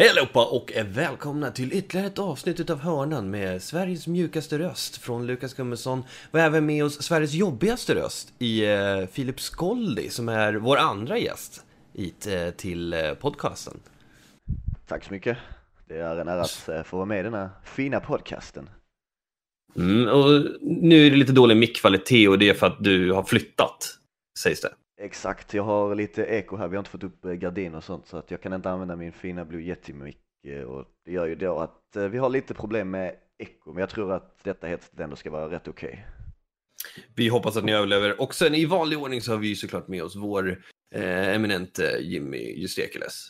Hej allihopa och välkomna till ytterligare ett avsnitt utav Hörnan med Sveriges mjukaste röst från Lukas Gummesson. Vi har även med oss Sveriges jobbigaste röst i eh, Filip Skoldi som är vår andra gäst hit eh, till eh, podcasten. Tack så mycket. Det är en ära att eh, få vara med i den här fina podcasten. Mm, och nu är det lite dålig mickkvalitet och det är för att du har flyttat, sägs det. Exakt, jag har lite eko här, vi har inte fått upp eh, gardiner och sånt så att jag kan inte använda min fina Blue Yeti mick eh, och det gör ju då att eh, vi har lite problem med eko men jag tror att detta headset ändå ska vara rätt okej. Okay. Vi hoppas att ni överlever och sen i vanlig ordning så har vi ju såklart med oss vår eh, eminente Jimmy Justekeles.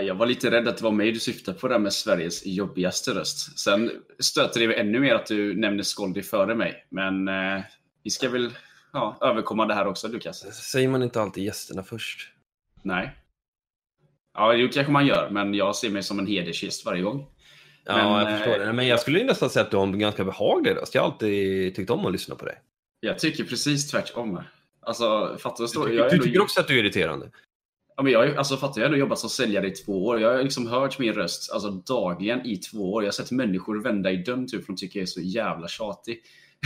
Jag var lite rädd att det var mig du syftade på där med Sveriges jobbigaste röst. Sen stöter det ännu mer att du nämner Skoldi före mig. Men eh, vi ska väl ja, överkomma det här också, Lukas. Säger man inte alltid gästerna först? Nej. Ja, det kanske man gör, men jag ser mig som en hedersgäst varje gång. Ja, men, jag förstår det. Men jag skulle nästan säga att du har en ganska behaglig röst. Jag har alltid tyckt om att lyssna på dig. Jag tycker precis tvärtom. Alltså, fattar du? Tycker, du tycker också att du är irriterande? Ja, men jag, alltså, fattar, jag har ändå jobbat som säljare i två år. Jag har liksom hört min röst alltså, dagligen i två år. Jag har sett människor vända i döm typ, för de tycker jag är så jävla tjatig.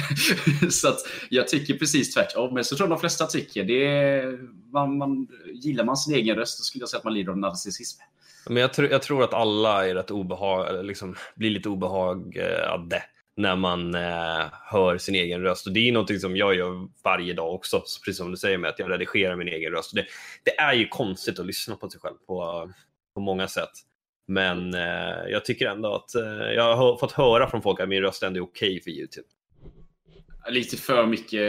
så att jag tycker precis tvärtom. Men så tror jag de flesta tycker. Det är, man, man, gillar man sin egen röst så skulle jag säga att man lider av narcissism. Men jag, tr jag tror att alla är rätt obehag, liksom, blir lite obehagade när man eh, hör sin egen röst. Och det är någonting som jag gör varje dag också, precis som du säger med att jag redigerar min egen röst. Det, det, är ju konstigt att lyssna på sig själv på, på många sätt. Men eh, jag tycker ändå att eh, jag har fått höra från folk att min röst ändå är okej okay för YouTube. Lite för mycket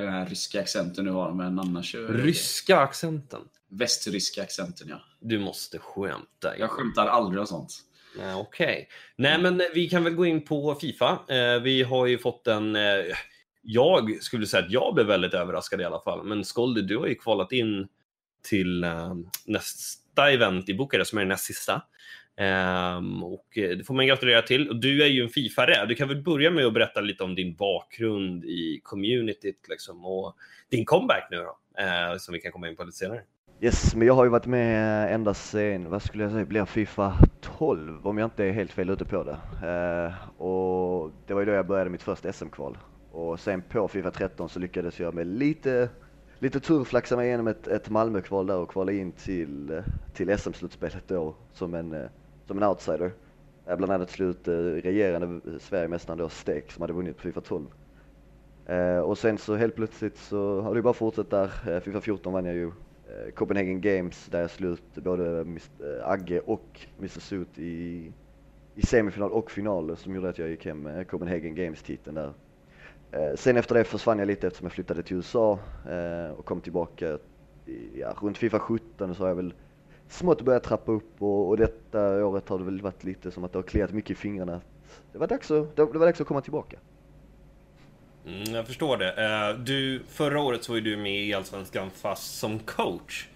den här ryska accenten du har, men annars... Ryska accenten? Västryska accenten, ja. Du måste skämta. Jag skämtar aldrig om sånt. Okej. Okay. Nej, men vi kan väl gå in på Fifa. Eh, vi har ju fått en... Eh, jag skulle säga att jag blev väldigt överraskad i alla fall. Men Skoldy, du har ju kvalat in till eh, nästa event i Bukarest som är näst sista. Um, och eh, det får man gratulera till. Och du är ju en Fifa-räv. Du kan väl börja med att berätta lite om din bakgrund i communityt liksom, och din comeback nu då, uh, som vi kan komma in på lite senare. Yes, men jag har ju varit med ända sen, vad skulle jag säga, blir Fifa 12 om jag inte är helt fel ute på det. Uh, och det var ju då jag började mitt första SM-kval. Och sen på Fifa 13 så lyckades jag med lite, lite tur flaxa mig igenom ett, ett Malmö-kval där och kvala in till, till SM-slutspelet då som en som en outsider. Bland annat slut eh, regerande Sverigemästaren då Stek som hade vunnit på Fifa 12. Eh, och sen så helt plötsligt så har det bara fortsatt där. Eh, Fifa 14 vann jag ju eh, Copenhagen Games där jag slut både Agge och Mr Suit i, i semifinal och final som gjorde att jag gick hem med Copenhagen Games-titeln där. Sen efter det försvann jag lite eftersom jag flyttade till USA och kom tillbaka ja, runt Fifa 17 så har jag väl smått börjat trappa upp och, och detta året har det väl varit lite som att det har kliat mycket i fingrarna. Det var dags att, det var dags att komma tillbaka. Mm, jag förstår det. Eh, du, förra året så var ju du med i Allsvenskan fast som coach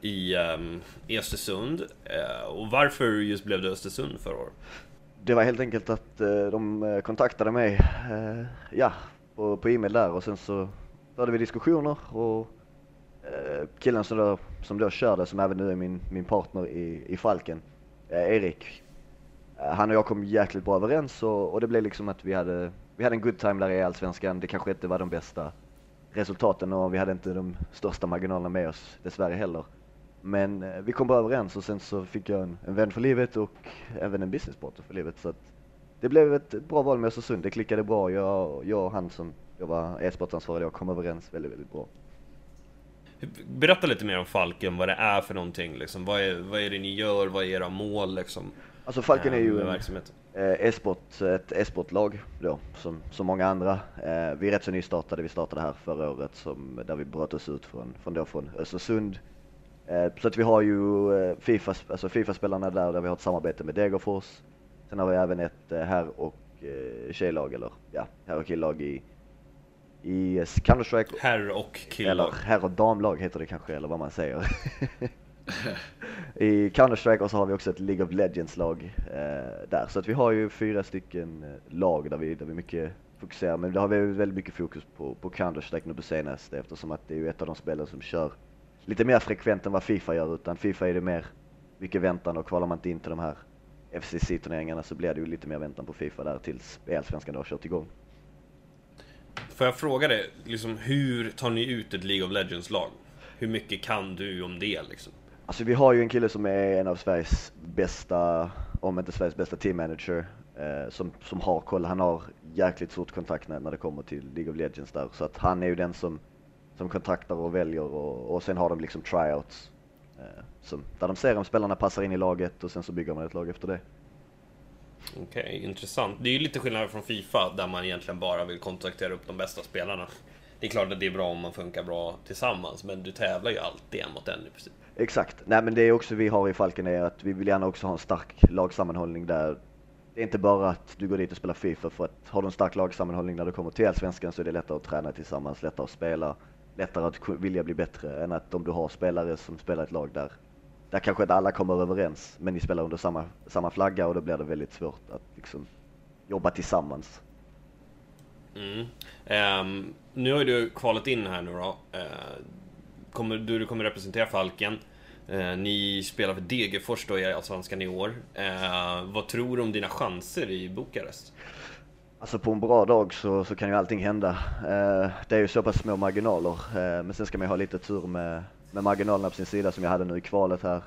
i, um, i Östersund. Uh, och varför just blev det Östersund förra året? Det var helt enkelt att uh, de kontaktade mig, ja, på, på e-mail där och sen så hade vi diskussioner och Eh, Eh, killen som då, som då körde, som även nu är min, min partner i, i Falken, eh, Erik. Eh, han och jag kom jäkligt bra överens och, och det blev liksom att vi hade, vi hade en good time där i Allsvenskan. Det kanske inte var de bästa resultaten och vi hade inte de största marginalerna med oss dessvärre heller. Men eh, vi kom bra överens och sen så fick jag en, en vän för livet och även en businesspartner för livet. Så att det blev ett bra val med Östersund. Det klickade bra. Jag, jag och han som jag var e-sportansvarig kom överens väldigt, väldigt bra. Berätta lite mer om Falken, vad det är för någonting. Liksom. Vad, är, vad är det ni gör? Vad är era mål? Liksom, alltså Falken är ju en eh, e-sport, ett e-sportlag då, som, som många andra. Eh, vi är rätt så nystartade, vi startade här förra året som, där vi bröt oss ut från, från, då, från Östersund. Eh, så att vi har ju eh, FIFA, alltså FIFA-spelarna där, där vi har ett samarbete med Degerfors. Sen har vi även ett eh, herr och eh, tjejlag, eller ja, herr och killag i i Counter-Strike. Herr och killar. Eller herr och damlag heter det kanske, eller vad man säger. I Counter-Strike och så har vi också ett League of Legends-lag eh, där. Så att vi har ju fyra stycken eh, lag där vi, där vi mycket fokuserar. Men det har vi väldigt mycket fokus på, på Counter-Strike nu på senaste eftersom att det är ju ett av de spelen som kör lite mer frekvent än vad Fifa gör. Utan Fifa är det mer mycket väntan och kvalar man inte in till de här FCC-turneringarna så blir det ju lite mer väntan på Fifa där tills Allsvenskan har kört igång. Får jag fråga dig, liksom, hur tar ni ut ett League of Legends-lag? Hur mycket kan du om det liksom? Alltså vi har ju en kille som är en av Sveriges bästa, om inte Sveriges bästa team manager, eh, som, som har koll. Han har jäkligt stort kontakt när, när det kommer till League of Legends där. Så att han är ju den som, som kontaktar och väljer och, och sen har de liksom tryouts. Eh, som, där de ser om spelarna passar in i laget och sen så bygger man ett lag efter det. Okej, okay, intressant. Det är ju lite skillnad från Fifa där man egentligen bara vill kontaktera upp de bästa spelarna. Det är klart att det är bra om man funkar bra tillsammans, men du tävlar ju alltid en mot en i princip. Exakt. Nej men det är också vi har i Falken är att vi vill gärna också ha en stark lagsammanhållning där det är inte bara att du går dit och spelar Fifa för att har du en stark lagsammanhållning när du kommer till Allsvenskan så är det lättare att träna tillsammans, lättare att spela, lättare att vilja bli bättre än att om du har spelare som spelar ett lag där där kanske inte alla kommer överens, men ni spelar under samma, samma flagga och då blir det väldigt svårt att liksom jobba tillsammans. Mm. Um, nu har du kvalat in här nu då. Uh, kommer, du, du kommer representera Falken. Uh, ni spelar för Degerfors då i Allsvenskan i år. Uh, vad tror du om dina chanser i Bukarest? Alltså på en bra dag så, så kan ju allting hända. det är ju så pass små marginaler, men sen ska man ju ha lite tur med med marginalerna på sin sida som jag hade nu i kvalet här.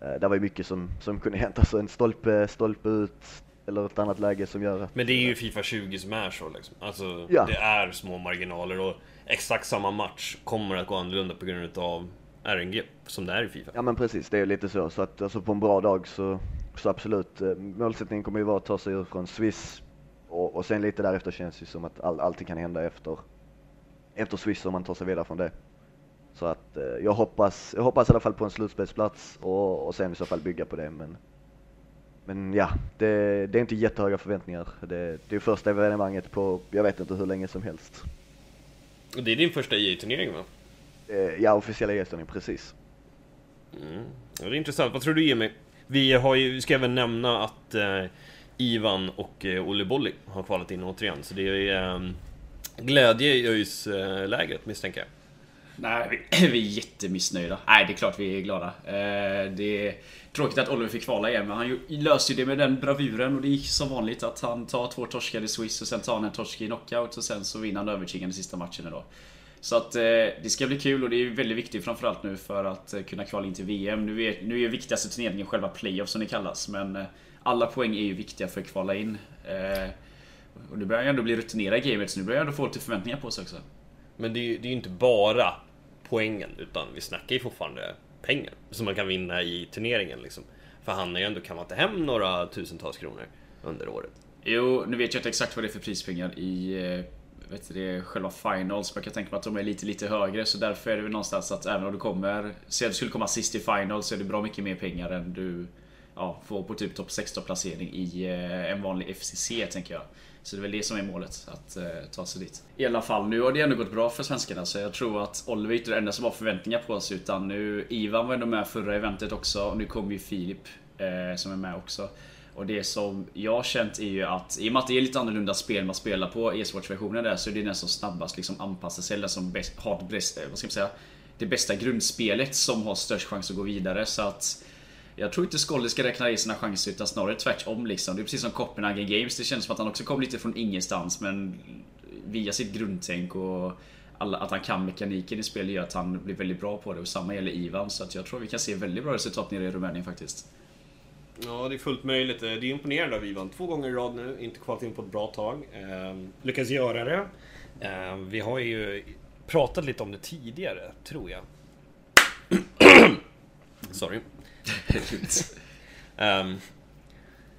Eh, det var ju mycket som, som kunde hända, så en stolpe, stolpe ut eller ett annat läge som gör att... Men det är ju Fifa 20 som är så liksom. Alltså, ja. det är små marginaler och exakt samma match kommer att gå annorlunda på grund av RNG som det är i Fifa. Ja men precis, det är ju lite så. Så att alltså, på en bra dag så, så absolut. Eh, målsättningen kommer ju vara att ta sig ur från Swiss och, och sen lite därefter känns det som att all, allting kan hända efter, efter Swiss om man tar sig vidare från det. Så att eh, jag hoppas, jag hoppas i alla fall på en slutspelsplats och, och sen i så fall bygga på det. Men, men ja, det, det är inte jättehöga förväntningar. Det, det är första evenemanget på, jag vet inte hur länge som helst. Och det är din första EA-turnering va? Eh, ja, officiella EA-turnering, precis. Mm. Det är intressant. Vad tror du Jimmy? Vi har ju, vi ska även nämna att eh, Ivan och eh, Olle Bolli har kvalat in återigen. Så det är eh, glädje i ÖIS-lägret misstänker jag. Nej, vi, vi är jättemissnöjda. Nej, det är klart vi är glada. Eh, det är tråkigt att Oliver fick kvala igen, men han löste ju det med den bravuren och det gick som vanligt att han tar två torskar i Swiss och sen tar han en torsk i knockout och sen så vinner han övertygande sista matchen idag. Så att eh, det ska bli kul och det är väldigt viktigt framförallt nu för att eh, kunna kvala in till VM. Nu är, nu är viktigaste turneringen själva playoff som det kallas, men eh, alla poäng är ju viktiga för att kvala in. Eh, och nu börjar jag ändå bli rutinerad i gamet, så nu börjar jag ändå få lite förväntningar på sig också. Men det är ju inte bara poängen, utan vi snackar ju fortfarande pengar som man kan vinna i turneringen liksom. För han har ju ändå kammat hem några tusentals kronor under året. Jo, nu vet jag inte exakt vad det är för prispengar i eh, vet du, själva finals, men jag kan tänka mig att de är lite, lite högre. Så därför är det väl någonstans att även om du kommer, säg att du skulle komma sist i finals så är det bra mycket mer pengar än du ja, få på typ topp 16 placering i eh, en vanlig FCC tänker jag. Så det är väl det som är målet, att eh, ta sig dit. I alla fall, nu har det ändå gått bra för svenskarna så jag tror att Oliver inte är det enda som har förväntningar på oss utan nu Ivan var ändå med förra eventet också och nu kommer ju Filip eh, som är med också. Och det som jag har känt är ju att i och med att det är lite annorlunda spel man spelar på e-sportsversionen där så är det den som snabbast liksom anpassar sig, den som bäst, har det bästa, vad ska man säga, det bästa grundspelet som har störst chans att gå vidare så att jag tror inte Skolly ska räkna i sina chanser utan snarare tvärtom liksom. Det är precis som Copenhagen Games. Det känns som att han också kom lite från ingenstans men via sitt grundtänk och alla, att han kan mekaniken i spelet gör att han blir väldigt bra på det och samma gäller Ivan så att jag tror vi kan se väldigt bra resultat nere i Rumänien faktiskt. Ja, det är fullt möjligt. Eh, det är imponerande av Ivan. Två gånger i rad nu, inte kvalat in på ett bra tag. Eh, lyckas göra det. Eh, vi har ju pratat lite om det tidigare, tror jag. Sorry um,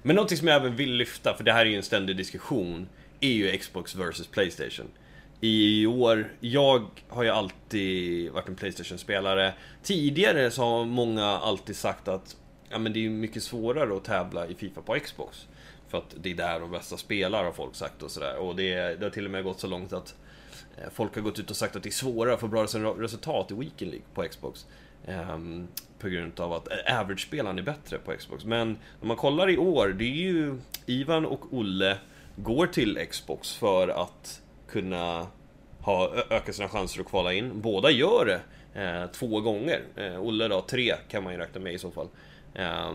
men någonting som jag även vill lyfta, för det här är ju en ständig diskussion, är ju Xbox vs Playstation. I år, jag har ju alltid varit en Playstation-spelare. Tidigare så har många alltid sagt att ja, men det är mycket svårare att tävla i Fifa på Xbox. För att det är där de bästa spelar har folk sagt och sådär. Och det, det har till och med gått så långt att eh, folk har gått ut och sagt att det är svårare att få bra resultat i Weekend League på Xbox. Um, på grund av att average-spelaren är bättre på Xbox. Men om man kollar i år, det är ju Ivan och Olle går till Xbox för att kunna ha, öka sina chanser att kvala in. Båda gör det eh, två gånger. Eh, Olle då, tre kan man ju räkna med i så fall. Eh,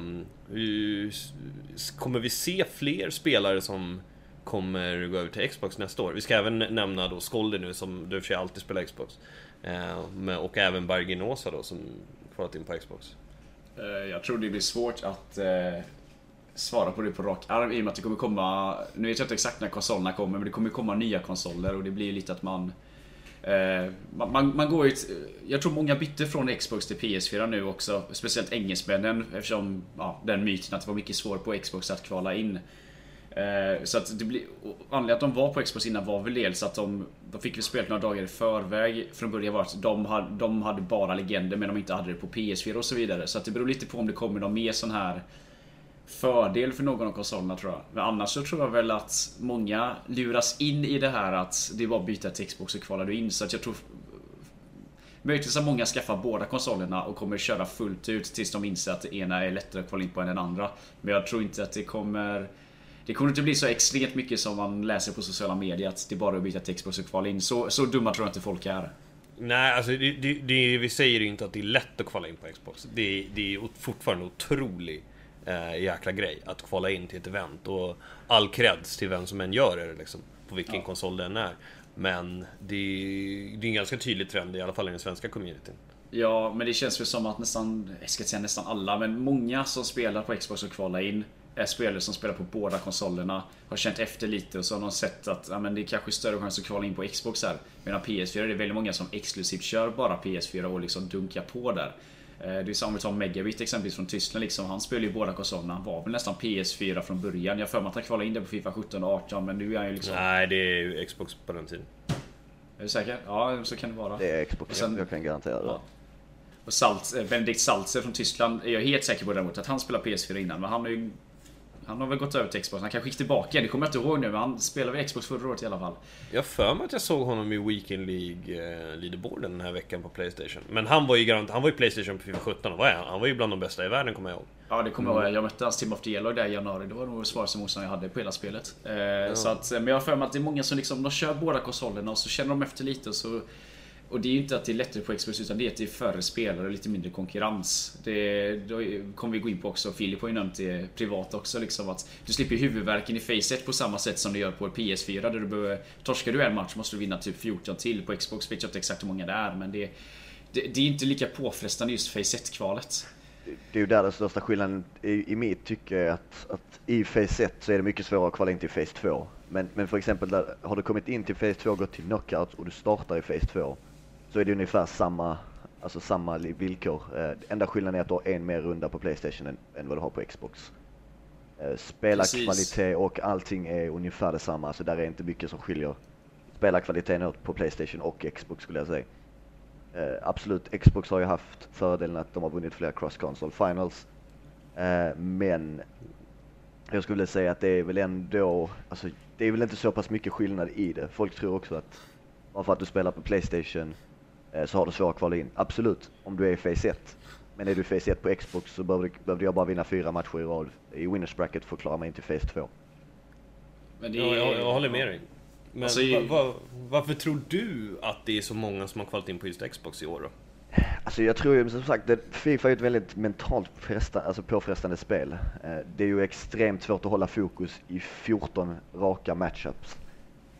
kommer vi se fler spelare som kommer gå över till Xbox nästa år? Vi ska även nämna då Skoldi nu som du för sig alltid spelar Xbox. Eh, och även Berginosa då som kvalat in på Xbox. Eh, jag tror det blir svårt att eh, svara på det på rak arm i och med att det kommer komma... Nu vet jag inte exakt när konsolerna kommer men det kommer komma nya konsoler och det blir lite att man Eh, man, man, man, går ju... Jag tror många bytte från Xbox till PS4 nu också. Speciellt engelsmännen eftersom ja, den myten att det var mycket svårare på Xbox att kvala in. Eh, så att det blir... Anledningen att de var på Expos innan var väl dels att de, de fick väl spelet några dagar i förväg. Från början var att de hade, de hade bara legender men de inte hade det på PS4 och så vidare. Så att det beror lite på om det kommer någon mer sån här fördel för någon av konsolerna tror jag. Men annars så tror jag väl att många luras in i det här att det är bara att byta till Xbox och kvalar du in. Så att jag tror Möjligtvis att många skaffar båda konsolerna och kommer köra fullt ut tills de inser att det ena är lättare att kvala in på än den andra. Men jag tror inte att det kommer... Det kommer inte bli så extremt mycket som man läser på sociala medier att det är bara är att byta till Xbox och kvala in. Så, så dumma tror jag inte folk är. Nej, alltså det, det, det, vi säger ju inte att det är lätt att kvala in på Xbox. Det, det är fortfarande otroligt eh, jäkla grej att kvala in till ett event. Och all creds till vem som än gör det liksom. På vilken ja. konsol den är. Men det är, det är en ganska tydlig trend i alla fall i den svenska communityn. Ja, men det känns väl som att nästan, jag ska inte säga nästan alla, men många som spelar på Xbox och kvalar in är spelare som spelar på båda konsolerna. Har känt efter lite och så har de sett att ja, men det är kanske större chans att kvala in på Xbox här. Medan PS4 är det väldigt många som exklusivt kör bara PS4 och liksom dunkar på där. Eh, det är samma vi tar Megabit exempelvis från Tyskland. Liksom. Han spelar ju båda konsolerna. Han var väl nästan PS4 från början. Jag har för mig att han kvalade in det på Fifa 17 och 18 men nu är han ju liksom... Nej, det är ju Xbox på den tiden. Är du säker? Ja, så kan det vara. Det är Xbox, sen, jag kan garantera det. Ja. Och Salz, eh, Benedikt Salzer från Tyskland är jag helt säker på däremot att han spelar PS4 innan. Men han har ju han har väl gått över till Xbox. Han kanske gick tillbaka. Det kommer jag inte ihåg nu, men han spelade väl Xbox förra året i alla fall. Jag för mig att jag såg honom i Weekend League eh, den här veckan på Playstation. Men han var ju garant, han var ju Playstation på FIFA 17 och var han? han var ju bland de bästa i världen kommer jag ihåg. Ja det kommer jag ihåg. Jag mötte hans Team of the Yellow där i januari. Det var nog svåraste motstånd jag hade på hela spelet. Eh, ja. så att, men jag har för mig att det är många som liksom, de kör båda konsolerna och så känner de efter lite och så och det är ju inte att det är lättare på Xbox utan det är att det är färre spelare och lite mindre konkurrens. Det då kommer vi gå in på också, Filip har ju nämnt det privat också liksom att du slipper huvudvärken i Facet på samma sätt som du gör på PS4 där du behöver, torskar du en match måste du vinna typ 14 till. På Xbox vet jag inte exakt hur många det är men det, det, det är inte lika påfrestande just face 1 kvalet Det är ju där den största skillnaden i, i mitt tycke är att, att i Phase 1 så är det mycket svårare att kvala in till Phase 2. Men, men för exempel där, har du kommit in till Phase 2 och gått till knockout och du startar i Phase 2 så är det ungefär samma, alltså samma villkor. Eh, enda skillnaden är att du har en mer runda på Playstation än, än vad du har på Xbox. Eh, spelarkvalitet och allting är ungefär detsamma, så där är inte mycket som skiljer spelarkvaliteten åt på Playstation och Xbox skulle jag säga. Eh, absolut, Xbox har ju haft fördelen att de har vunnit flera cross-console finals. Eh, men jag skulle säga att det är väl ändå, alltså det är väl inte så pass mycket skillnad i det. Folk tror också att bara för att du spelar på Playstation så har du svårare att kvala in. Absolut, om du är i Phase 1. Men är du i Phase 1 på Xbox så behövde, jag bara vinna fyra matcher i rad i Winners Bracket för att klara mig in till Phase 2. Men det är... ja, jag, jag håller med dig. Men alltså, va, va, varför tror du att det är så många som har kvalat in på just Xbox i år då? Alltså jag tror ju som sagt, det, Fifa är ett väldigt mentalt fresta, alltså påfrestande spel. Eh, det är ju extremt svårt att hålla fokus i 14 raka matchups.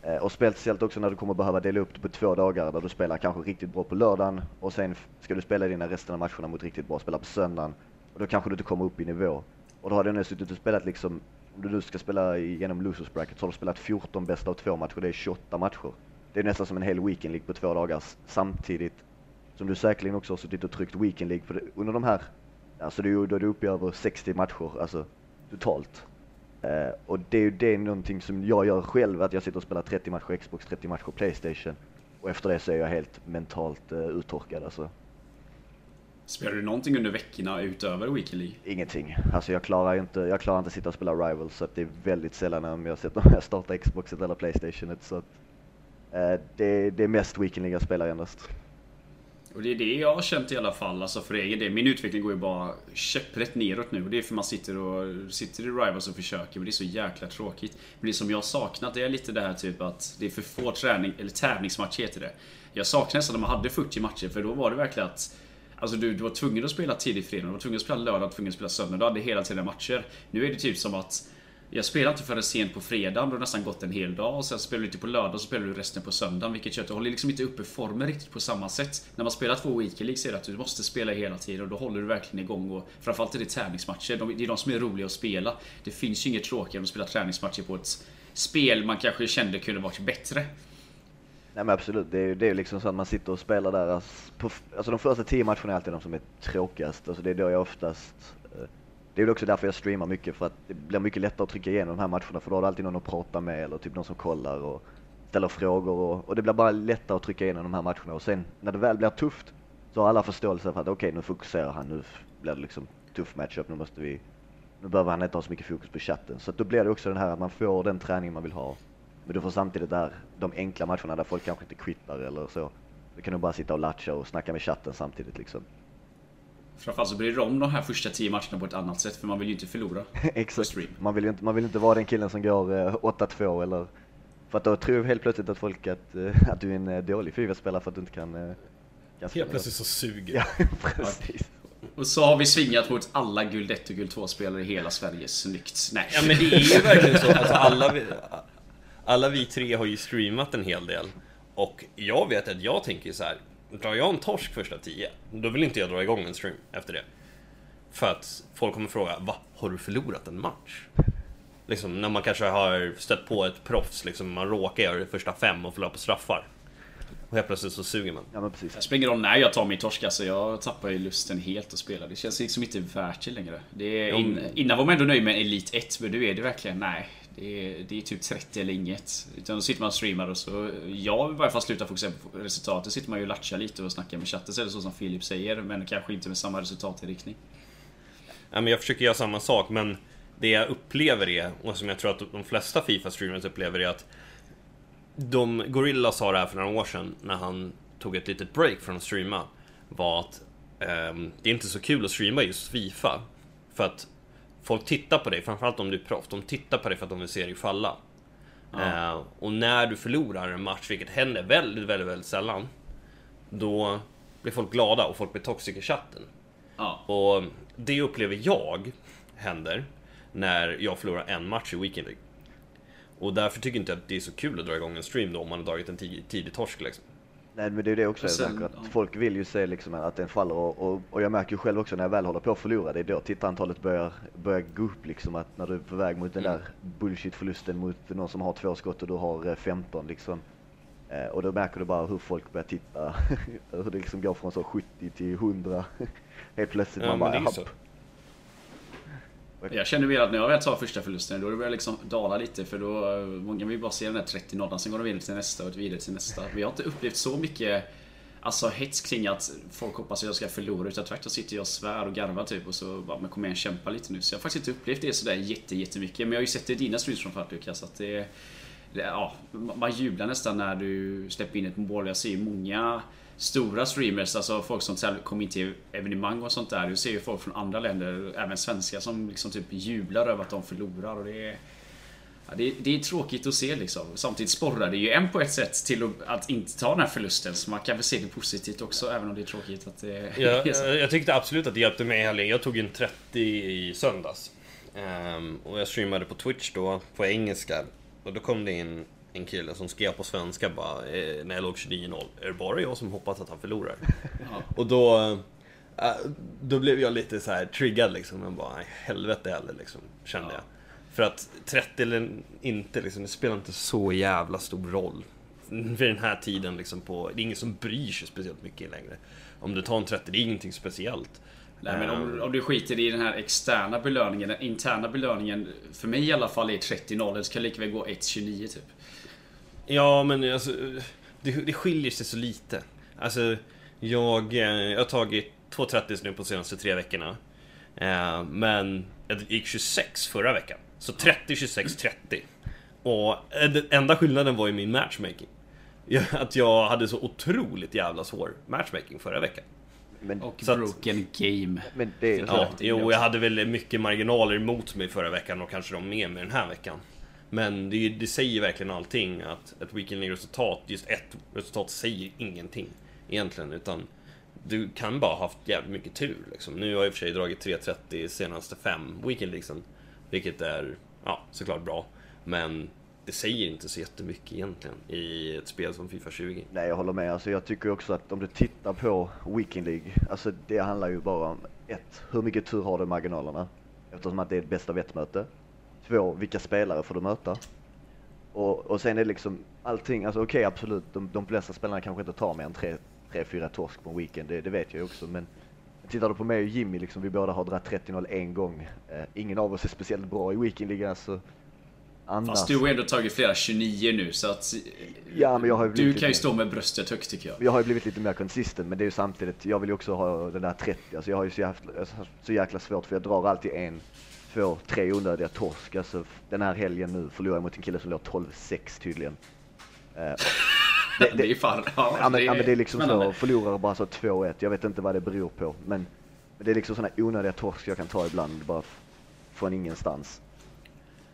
Eh, och speciellt också när du kommer behöva dela upp det på två dagar där du spelar kanske riktigt bra på lördagen och sen ska du spela dina resten av matcherna mot riktigt bra spelare på söndagen. Och då kanske du inte kommer upp i nivå. Och då har du nu suttit och spelat liksom, om du nu ska spela genom losers bracket så har du spelat 14 bästa av två matcher, det är 28 matcher. Det är nästan som en hel weekend League på två dagar samtidigt som du säkerligen också har suttit och tryckt weekend League för under de här, alltså då är du uppe i över 60 matcher, alltså totalt. Uh, och det är ju det någonting som jag gör själv, att jag sitter och spelar 30 matcher Xbox, 30 matcher Playstation. Och efter det så är jag helt mentalt uh, uttorkad alltså. Spelar du någonting under veckorna utöver Weekly League? Ingenting. Alltså jag klarar inte, jag klarar inte att sitta och spela Rivals så att det är väldigt sällan om jag, sitter, jag startar Xboxet eller Playstation. Så att, uh, det, det är mest Weekly League jag spelar endast. Och det är det jag har känt i alla fall, alltså för egen del. Min utveckling går ju bara käpprätt neråt nu. Och det är för man sitter och sitter i Rivals och försöker, men det är så jäkla tråkigt. Men det som jag har saknat det är lite det här typ att det är för få träning, eller tävlingsmatcher heter det. Jag saknar nästan när man hade 40 matcher, för då var det verkligen att Alltså du, du var tvungen att spela tidigt fredag, du var tvungen att spela lördag, du var tvungen att spela söndag. Du hade hela tiden matcher. Nu är det typ som att jag spelar inte förrän sent på fredagen, då har nästan gått en hel dag. Och sen spelar du inte på lördag och så spelar du resten på söndagen. Vilket gör att du håller liksom inte uppe formen riktigt på samma sätt. När man spelar två weekend League så är det att du måste spela hela tiden och då håller du verkligen igång. Och framförallt är det tävlingsmatcher. De, det är de som är roliga att spela. Det finns ju inget tråkigare än att spela träningsmatcher på ett spel man kanske kände kunde varit bättre. Nej men absolut, det är ju det är liksom så att man sitter och spelar där. Alltså, på, alltså de första tio matcherna är alltid de som är tråkigast. Alltså det är då jag oftast... Eh, det är också därför jag streamar mycket, för att det blir mycket lättare att trycka igenom de här matcherna. För då har du alltid någon att prata med eller typ någon som kollar och ställer frågor. Och, och det blir bara lättare att trycka igenom de här matcherna. Och sen när det väl blir tufft så har alla förståelse för att okej, okay, nu fokuserar han. Nu blir det liksom tuff matchup. Nu måste vi... Nu behöver han inte ha så mycket fokus på chatten. Så då blir det också den här att man får den träning man vill ha. Men du får samtidigt där, de enkla matcherna där folk kanske inte quittar eller så. Du kan nog bara sitta och latcha och snacka med chatten samtidigt liksom. Framförallt så bryr du om de här första tio matcherna på ett annat sätt för man vill ju inte förlora. Exakt. Man vill ju inte, man vill inte vara den killen som går eh, 8-2 eller för att då tror helt plötsligt att folk att, eh, att du är en eh, dålig Fifa-spelare för att du inte kan, eh, kan Helt plötsligt så suger Ja, precis. Och så har vi svingat mot alla guld 1 och guld 2 spelare i hela Sverige. Snyggt. Nej. Ja men det är ju verkligen så. Alltså alla, vi, alla vi tre har ju streamat en hel del. Och jag vet att jag tänker så här. Drar jag en torsk första tio, då vill inte jag dra igång en stream efter det. För att folk kommer fråga, va? Har du förlorat en match? Liksom när man kanske har stött på ett proffs, liksom, man råkar göra det första fem och förlorar på straffar. Och helt plötsligt så suger man. Ja men precis. Jag springer om när jag tar min torsk alltså. Jag tappar ju lusten helt att spela. Det känns liksom inte värt det längre. Det är, in, innan var man ändå nöjd med Elite 1, men nu är det verkligen nej. Det är, det är typ 30 eller inget. Utan då sitter man och streamar och så... Jag i varje fall slutar fokusera på resultatet. sitter man ju och latchar lite och snackar med chatten. Så är det så som Filip säger, men kanske inte med samma resultatinriktning. Ja, men jag försöker göra samma sak, men det jag upplever är, och som jag tror att de flesta Fifa-streamers upplever är att de, Gorilla sa det här för några år sedan när han tog ett litet break från att streama. Var att um, det är inte så kul att streama just Fifa. För att folk tittar på dig, framförallt om du är proffs, de tittar på dig för att de vill se dig falla. Ja. Uh, och när du förlorar en match, vilket händer väldigt, väldigt, väldigt sällan. Då blir folk glada och folk blir toxic i chatten. Ja. Och det upplever jag händer när jag förlorar en match i Weekend League. Och därför tycker jag inte att det är så kul att dra igång en stream då om man har dragit en tidig, tidig torsk liksom. Nej men det är det också, sen, att ja. folk vill ju se liksom att den faller och, och, och, jag märker ju själv också när jag väl håller på att förlora, det är då tittarantalet börjar, börjar gå upp liksom att när du är på väg mot den mm. där bullshit-förlusten mot någon som har två skott och du har 15 eh, liksom. Eh, och då märker du bara hur folk börjar titta, hur det liksom går från så 70 till 100 helt plötsligt. Ja, man bara, jag känner mer att när jag väl tar första förlusten, då börjar det liksom dala lite. För då, eh, många vill bara se den där 30 nollan, sen går de vidare till nästa och vidare till nästa. Vi har inte upplevt så mycket Alltså hets kring att folk hoppas att jag ska förlora utan tvärtom sitter jag och svär och garvar typ och så bara, men kom igen kämpa lite nu. Så jag har faktiskt inte upplevt det sådär jätte, jättemycket. Men jag har ju sett det i dina streams framförallt Lukas att det, det, ja, man jublar nästan när du släpper in ett mål. Jag ser ju många stora streamers, alltså folk som kommer in till evenemang och sånt där. Du ser ju folk från andra länder, även svenskar, som liksom typ jublar över att de förlorar. Och det är, ja, det, är, det är tråkigt att se liksom. Samtidigt sporrar det ju en på ett sätt till att, att inte ta den här förlusten. Så man kan väl se det positivt också, även om det är tråkigt att det ja, Jag tyckte absolut att det hjälpte mig i helgen. Jag tog en 30 i söndags. Um, och jag streamade på Twitch då, på engelska. Och då kom det in en kille som skrev på svenska bara eh, när jag låg 29-0. Är det bara jag som hoppas att han förlorar? Ja. Och då... Äh, då blev jag lite så här triggad liksom. Jag bara, helvete heller liksom, kände ja. jag. För att 30 eller inte, liksom, det spelar inte så jävla stor roll. Vid den här tiden liksom på, det är ingen som bryr sig speciellt mycket längre. Om du tar en 30, det är ingenting speciellt. Nej, men om, om, du skiter i den här externa belöningen, den interna belöningen, för mig i alla fall är 30-0, det ska lika väl gå 1-29 typ. Ja, men alltså, det, det skiljer sig så lite. Alltså, jag, eh, jag har tagit 2.30 nu på de senaste tre veckorna. Eh, men jag gick 26 förra veckan. Så 30, 26, 30. Och den enda skillnaden var ju min matchmaking. Att jag hade så otroligt jävla svår matchmaking förra veckan. Men, och broken att, game. Men det är ja, jo, jag hade väl mycket marginaler emot mig förra veckan och kanske de med mig den här veckan. Men det, det säger verkligen allting att ett Weekend League-resultat, just ett resultat säger ingenting egentligen. Utan du kan bara ha haft jävligt mycket tur. Liksom. Nu har jag i och för sig dragit 3.30 senaste fem weekend liksom. Vilket är, ja, såklart bra. Men det säger inte så jättemycket egentligen i ett spel som Fifa 20. Nej, jag håller med. Alltså, jag tycker också att om du tittar på Weekend League, alltså det handlar ju bara om ett, hur mycket tur har du i marginalerna? Eftersom att det är ett bästa vettmöte. Två, vilka spelare får du möta? Och, och sen är det liksom allting, alltså okej okay, absolut, de, de flesta spelarna kanske inte tar mer än tre, tre fyra torsk på en weekend, det, det vet jag ju också. Men tittar du på mig och Jimmy, liksom, vi båda har dragit 30-0 en gång. Eh, ingen av oss är speciellt bra i Weekend League, alltså. Annars... Fast du har ändå tagit flera 29 nu så att ja, men jag har Du kan ju stå med bröstet högt tycker jag. Jag har ju blivit lite mer konsistent men det är ju samtidigt, jag vill ju också ha den där 30. Alltså jag har ju så jäkla, så jäkla svårt för jag drar alltid en, två, tre onödiga torsk. Alltså den här helgen nu förlorade jag mot en kille som låg 12-6 tydligen. Det, det, det är fan, ja, ja, men, det, är, ja, men det är liksom spännande. så, förlorar bara så 2-1. Jag vet inte vad det beror på men, men det är liksom sådana onödiga torsk jag kan ta ibland bara från ingenstans.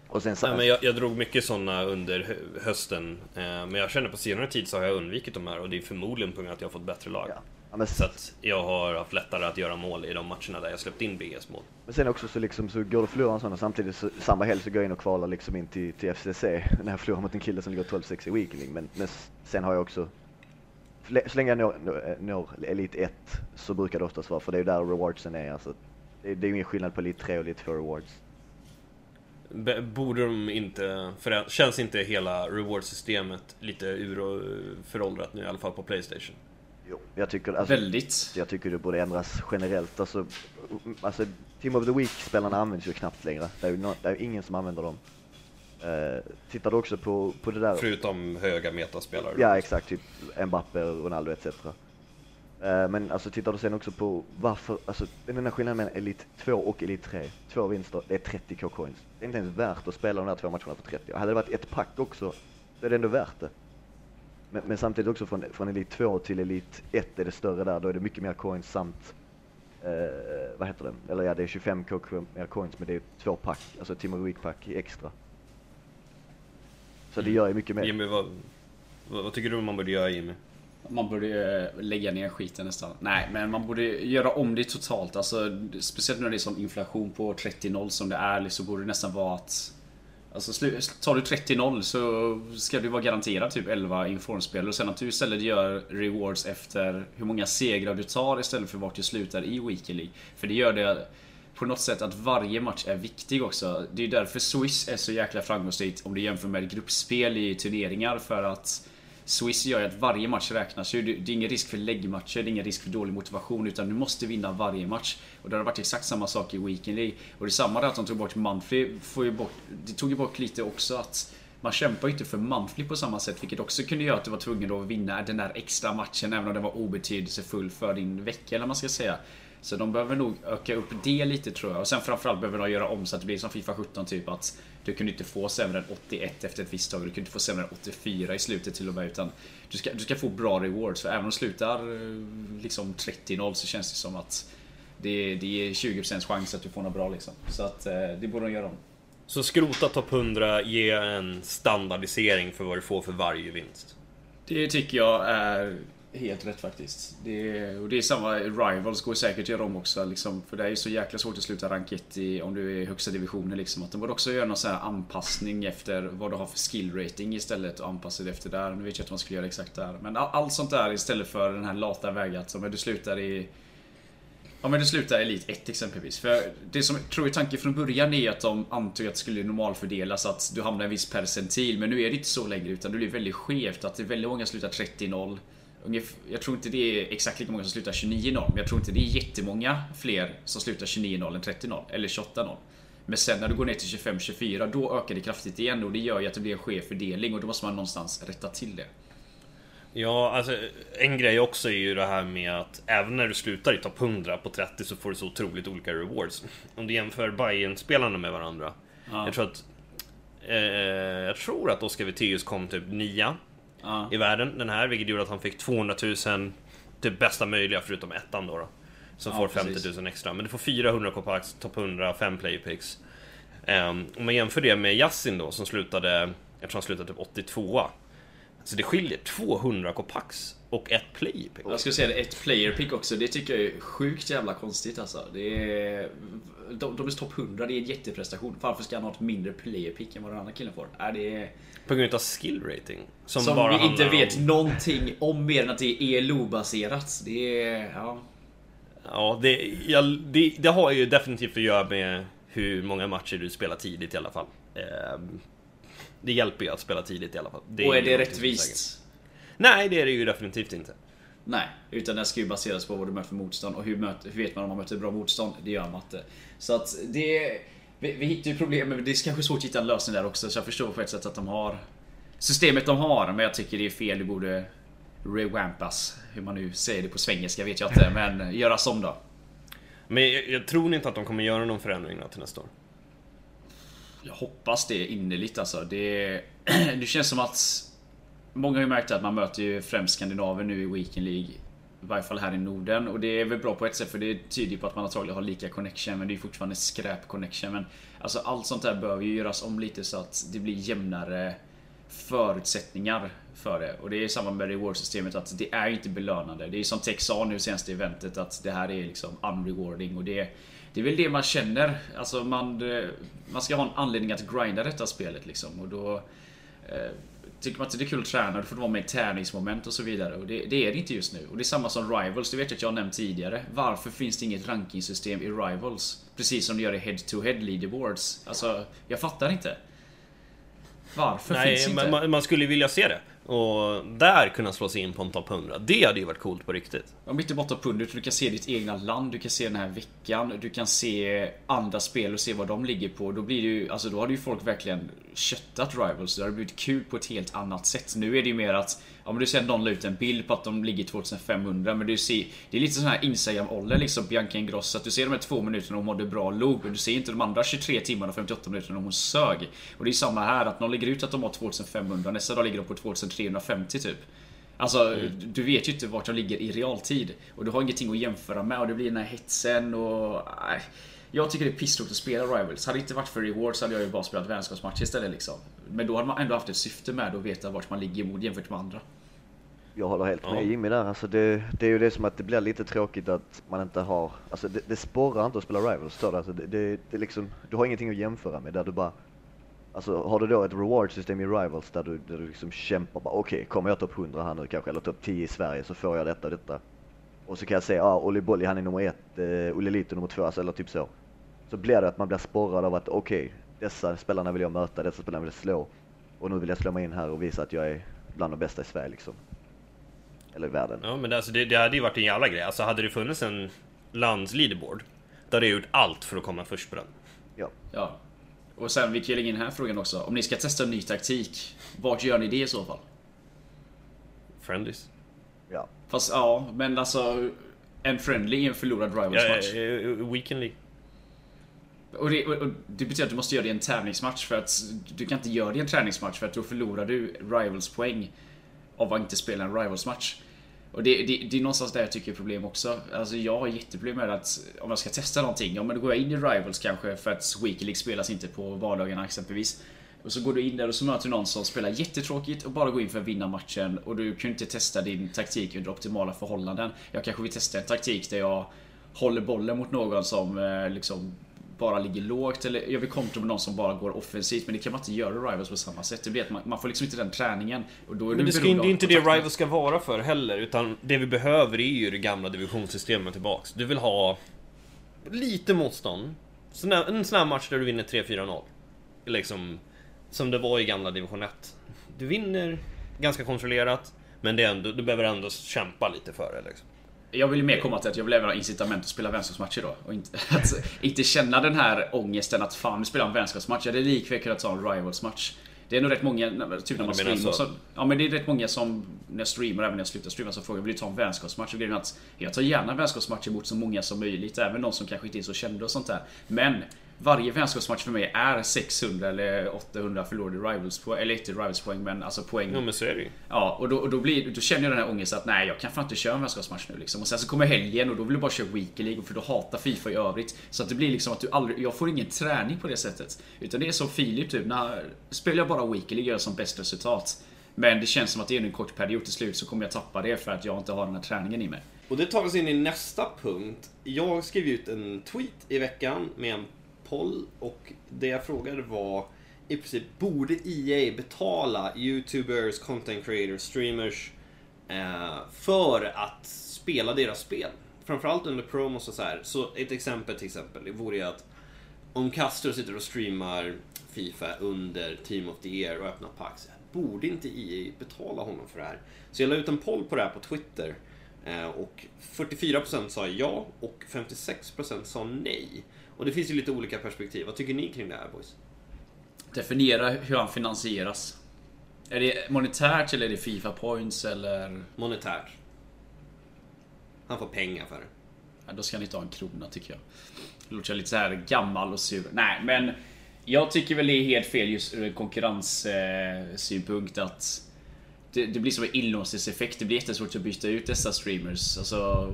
Och sen så... Nej, men jag, jag drog mycket sådana under hösten. Eh, men jag känner på senare tid så har jag undvikit de här och det är förmodligen på grund av att jag har fått bättre lag. Ja. Men... Så att jag har haft lättare att göra mål i de matcherna där jag släppt in BS mål. Men sen också så liksom så går du förlora en sån och samtidigt så, samma helg så går jag in och kvalar liksom in till, till FCC när jag förlorar mot en kille som ligger 12-6 i weekending. Men, men sen har jag också så länge jag når, når, når Elite 1 så brukar det oftast vara, för det är ju där rewardsen är. Alltså, det, det är ingen skillnad på Elite 3 och Elite 4 rewards. Borde de inte förändra, Känns inte hela reward-systemet lite ur och föråldrat nu i alla fall på Playstation? Jo, jag tycker, alltså, Väldigt. Jag tycker det borde ändras generellt. Alltså, alltså Team of the Week-spelarna används ju knappt längre. Det är ju, no, det är ingen som använder dem. Uh, tittar du också på, på det där? Förutom höga metaspelare? Ja, exakt. Typ Mbappe, Ronaldo etc. Uh, men alltså tittar du sen också på varför, alltså den enda skillnaden mellan Elite 2 och Elite 3, två vinster, det är 30k coins. Det är inte ens värt att spela de här två matcherna för 30. Hade det varit ett pack också, så är det ändå värt det. Men, men samtidigt också från, från Elite 2 till Elite 1 är det större där, då är det mycket mer coins samt uh, vad heter det? Eller ja, det är 25k mer coins men det är två pack, alltså Team of Week pack extra. Så det mm. gör ju mycket mer. Jimmy, vad, vad tycker du man borde göra Jimmy? Man borde lägga ner skiten nästan. Nej, men man borde göra om det totalt. Alltså, speciellt när det är som inflation på 30-0 som det är, så borde det nästan vara att... Alltså, tar du 30-0 så ska du vara garanterad typ 11 informspel och sen att du istället gör rewards efter hur många segrar du tar istället för vart du slutar i Weekly För det gör det på något sätt att varje match är viktig också. Det är därför Swiss är så jäkla framgångsrikt om du jämför med gruppspel i turneringar för att Swiss gör ju att varje match räknas ju. Det är ingen risk för läggmatcher, det är ingen risk för dålig motivation utan du måste vinna varje match. Och det har varit exakt samma sak i Weekend League. Och det är samma där att de tog bort Monthly, får ju bort, det tog ju bort lite också att man kämpar ju inte för Monthly på samma sätt vilket också kunde göra att du var tvungen att vinna den där extra matchen även om den var obetydelsefull för din vecka eller vad man ska säga. Så de behöver nog öka upp det lite tror jag. Och sen framförallt behöver de göra om så att det blir som Fifa 17 typ att du kunde inte få sämre än 81 efter ett visst tag. Du kunde inte få sämre än 84 i slutet till och med. Utan du ska, du ska få bra rewards. För även om du slutar eh, liksom 30-0 så känns det som att det, det är 20% chans att du får något bra liksom. Så att eh, det borde de göra om. Så skrota topp 100, ge en standardisering för vad du får för varje vinst. Det tycker jag är Helt rätt faktiskt. Det är, och det är samma, Rivals går säkert att göra om också. Liksom, för det är så jäkla svårt att sluta rank 1 i, om du är i högsta divisionen. Liksom. Att de borde också göra någon sån här anpassning efter vad du har för skill rating istället och anpassa det efter där. Nu vet jag inte vad man skulle göra exakt där. Men allt sånt där istället för den här lata vägen att om du slutar i Ja men du slutar Elit 1 exempelvis. För det som tror jag tanken från början är att de antog att det skulle normalfördelas att du hamnar en viss percentil. Men nu är det inte så längre utan det blir väldigt skevt. Att det är väldigt många som slutar 30-0. Jag tror inte det är exakt lika många som slutar 29-0, men jag tror inte det är jättemånga fler som slutar 29-0 än 30-0 eller 28-0. Men sen när du går ner till 25-24 då ökar det kraftigt igen och det gör ju att det blir en skev fördelning och då måste man någonstans rätta till det. Ja, alltså en grej också är ju det här med att även när du slutar i topp 100 på 30 så får du så otroligt olika rewards. Om du jämför bayern spelarna med varandra. Ja. Jag tror att eh, Jag tror att Oscar Witteus kom typ 9 ja. i världen den här, vilket gjorde att han fick 200 000 typ bästa möjliga förutom ettan då. då som ja, får 50 000 extra. Men du får 400 kopax, topp 100, 5 playpicks. Um, om man jämför det med Yassin då som slutade, jag tror han slutade typ 82 uh, Så det skiljer 200 kopax och ett player pick. Jag skulle säga det, ett player pick också. Det tycker jag är sjukt jävla konstigt alltså. Det är... De, de är topp 100, det är en jätteprestation. Varför ska han ha ett mindre player pick än vad den andra killen får? Är det... På grund av skill rating. Som, Som vi inte vet om... någonting om mer än att det är ELO-baserat. Det är... Ja. Ja, det, ja, det, det har ju definitivt att göra med hur många matcher du spelar tidigt i alla fall. Det hjälper ju att spela tidigt i alla fall. Det Och är det rättvist? Nej, det är det ju definitivt inte. Nej, utan det ska ju baseras på vad du möter för motstånd och hur, möter, hur vet man om man möter bra motstånd? Det gör matte. Så att det... Vi, vi hittar ju problem, men det är kanske svårt att hitta en lösning där också. Så jag förstår på ett sätt att de har systemet de har, men jag tycker det är fel. Det borde rewampas. Hur man nu säger det på svengelska vet jag inte, men göras om då. Men jag, jag tror inte att de kommer göra någon förändring då till nästa år. Jag hoppas det innerligt alltså. Det, det känns som att Många har ju märkt att man möter ju främst skandinaver nu i Weekend League. I varje fall här i Norden. Och det är väl bra på ett sätt för det tyder ju på att man antagligen har lika connection. Men det är fortfarande skräp connection. Men alltså allt sånt där behöver ju göras om lite så att det blir jämnare förutsättningar för det. Och det är samma med reward-systemet att det är inte belönande. Det är som Tex sa nu senaste eventet att det här är liksom unrewarding och det det är väl det man känner. Alltså man, eh, man ska ha en anledning att grinda detta spelet liksom. Och då eh, Tycker man att det är kul att träna, då får det vara med tärningsmoment och så vidare. Och det, det är det inte just nu. Och det är samma som Rivals, det vet jag att jag har nämnt tidigare. Varför finns det inget rankingsystem i Rivals? Precis som det gör i Head-to-Head leaderboards. Alltså, jag fattar inte. Varför finns Nej, inte? men man, man skulle vilja se det. Och där kunna slå sig in på en topp 100. Det hade ju varit coolt på riktigt. Om inte bara topp 100, du kan se ditt egna land, du kan se den här veckan, du kan se andra spel och se vad de ligger på. Då blir det ju, alltså då hade ju folk verkligen köttat Rivals. Det hade blivit kul på ett helt annat sätt. Nu är det ju mer att, ja men du ser att någon la ut en bild på att de ligger 2500, men du ser, det är lite sån här Instagram ålder liksom, Bianca Ingrosso. Att du ser de här två minuterna hon mådde bra log, men du ser inte de andra 23 timmarna och 58 minuterna hon sög. Och det är samma här, att någon lägger ut att de har 2500, nästa dag ligger de på 2350 typ. Alltså, du vet ju inte vart de ligger i realtid. Och du har ingenting att jämföra med och det blir den här hetsen och... Äh, jag tycker det är pisstråkigt att spela Rivals. Hade det inte varit för rewards hade jag ju bara spelat vänskapsmatcher istället liksom. Men då hade man ändå haft ett syfte med att veta vart man ligger emot jämfört med andra. Jag håller helt Ja. med Jimmy där. Alltså det, det är ju det som att det blir lite tråkigt att man inte har, alltså det, det sporrar inte att spela Rivals, förstår du? Alltså det, det, det är liksom, du har ingenting att jämföra med där du bara, alltså har du då ett reward-system i Rivals där du, där du liksom kämpar bara okej, kommer jag topp 100 här nu kanske, eller topp 10 i Sverige så får jag detta och detta. Och så kan jag säga, ja, ah, Olli Bolli han är nummer ett, eh, Olle Lito nummer två, alltså, eller typ så. Så blir det att man blir sporrad av att okej, dessa spelarna vill jag möta, dessa spelarna vill jag slå. Och nu vill jag slå mig in här och visa att jag är bland de bästa i Sverige liksom. Eller i världen. Ja, men det, alltså, det, det hade ju varit en jävla grej. Alltså hade det funnits en lands leaderboard, då hade jag gjort allt för att komma först på den. Ja. Ja. Och sen, vi kan lägga in den här frågan också. Om ni ska testa en ny taktik, vart gör ni det i så fall? Friendlies. Ja. Fast ja, men alltså... En friendly i en förlorad Ja, Rivals-match. eh, weekend League. Och det, och det betyder att du måste göra det i en tävlingsmatch för att du kan inte göra det i en träningsmatch för att då förlorar du Rivals poäng av att inte spela en Rivals match. Och det, det, det är någonstans där jag tycker är problem också. Alltså jag har jätteproblem med att om jag ska testa någonting, ja men då går jag in i Rivals kanske för att Weekly League spelas inte på vardagarna exempelvis. Och så går du in där och så möter du någon som spelar jättetråkigt och bara går in för att vinna matchen och du kan inte testa din taktik under optimala förhållanden. Jag kanske vill testa en taktik där jag håller bollen mot någon som eh, liksom bara ligger lågt eller jag vill kontra med någon som bara går offensivt men det kan man inte göra i Rivals på samma sätt. Det blir att man, man får liksom inte den träningen. Och då är Men det, ska, det är inte det. Rivals ska vara för heller, utan det vi behöver är ju det gamla divisionssystemet tillbaks. Du vill ha lite motstånd. En sån här match där du vinner 3-4-0. Liksom, som det var i gamla division 1. Du vinner ganska kontrollerat, men det är ändå, du behöver ändå kämpa lite för det. Liksom. Jag vill ju mer komma till att jag vill även ha incitament att spela vänskapsmatcher då. Och inte, att inte känna den här ångesten att fan, nu spelar en vänskapsmatch. Jag hade likväl kunnat ta en Rivals-match. Det är nog rätt många, typ när man streamar så. så, Ja men det är rätt många som, när jag streamar, även när jag slutar streama, så frågar vill du ta en vänskapsmatch? Och grejen är att jag tar gärna vänskapsmatcher mot så många som möjligt, även de som kanske inte är så kända och sånt där. Men varje vänskapsmatch för mig är 600 eller 800 förlorade rivals poäng, eller inte rivals poäng men alltså poäng. Ja men så är det ju. Ja, och då, och då, blir, då känner jag den här ångesten att nej, jag kan fan inte köra en vänskapsmatch nu liksom. Och sen så kommer helgen och då vill du bara köra Weekly League för du hatar Fifa i övrigt. Så att det blir liksom att du aldrig, jag får ingen träning på det sättet. Utan det är som Filip typ, när spelar jag bara Weekly League gör jag som bäst resultat. Men det känns som att det är en kort period till slut så kommer jag tappa det för att jag inte har den här träningen i mig. Och det tar oss in i nästa punkt. Jag skrev ut en tweet i veckan med en håll och det jag frågade var i princip, borde EA betala YouTubers, content creators, streamers eh, för att spela deras spel? Framförallt under promos och så här. Så ett exempel till exempel, det vore ju att om Castro sitter och streamar Fifa under Team of the Year och öppnar PAX, borde inte EA betala honom för det här? Så jag la ut en poll på det här på Twitter. Eh, och 44% sa ja och 56% sa nej. Och det finns ju lite olika perspektiv. Vad tycker ni kring det här boys? Definiera hur han finansieras. Är det monetärt eller är det Fifa points eller? Monetärt. Han får pengar för det. Ja, då ska han inte ha en krona tycker jag. Det låter lite så här gammal och sur. Nej, men jag tycker väl det är helt fel just ur konkurrenssynpunkt att det, det, blir som en inlåsningseffekt. Det blir jättesvårt att byta ut dessa streamers. Alltså,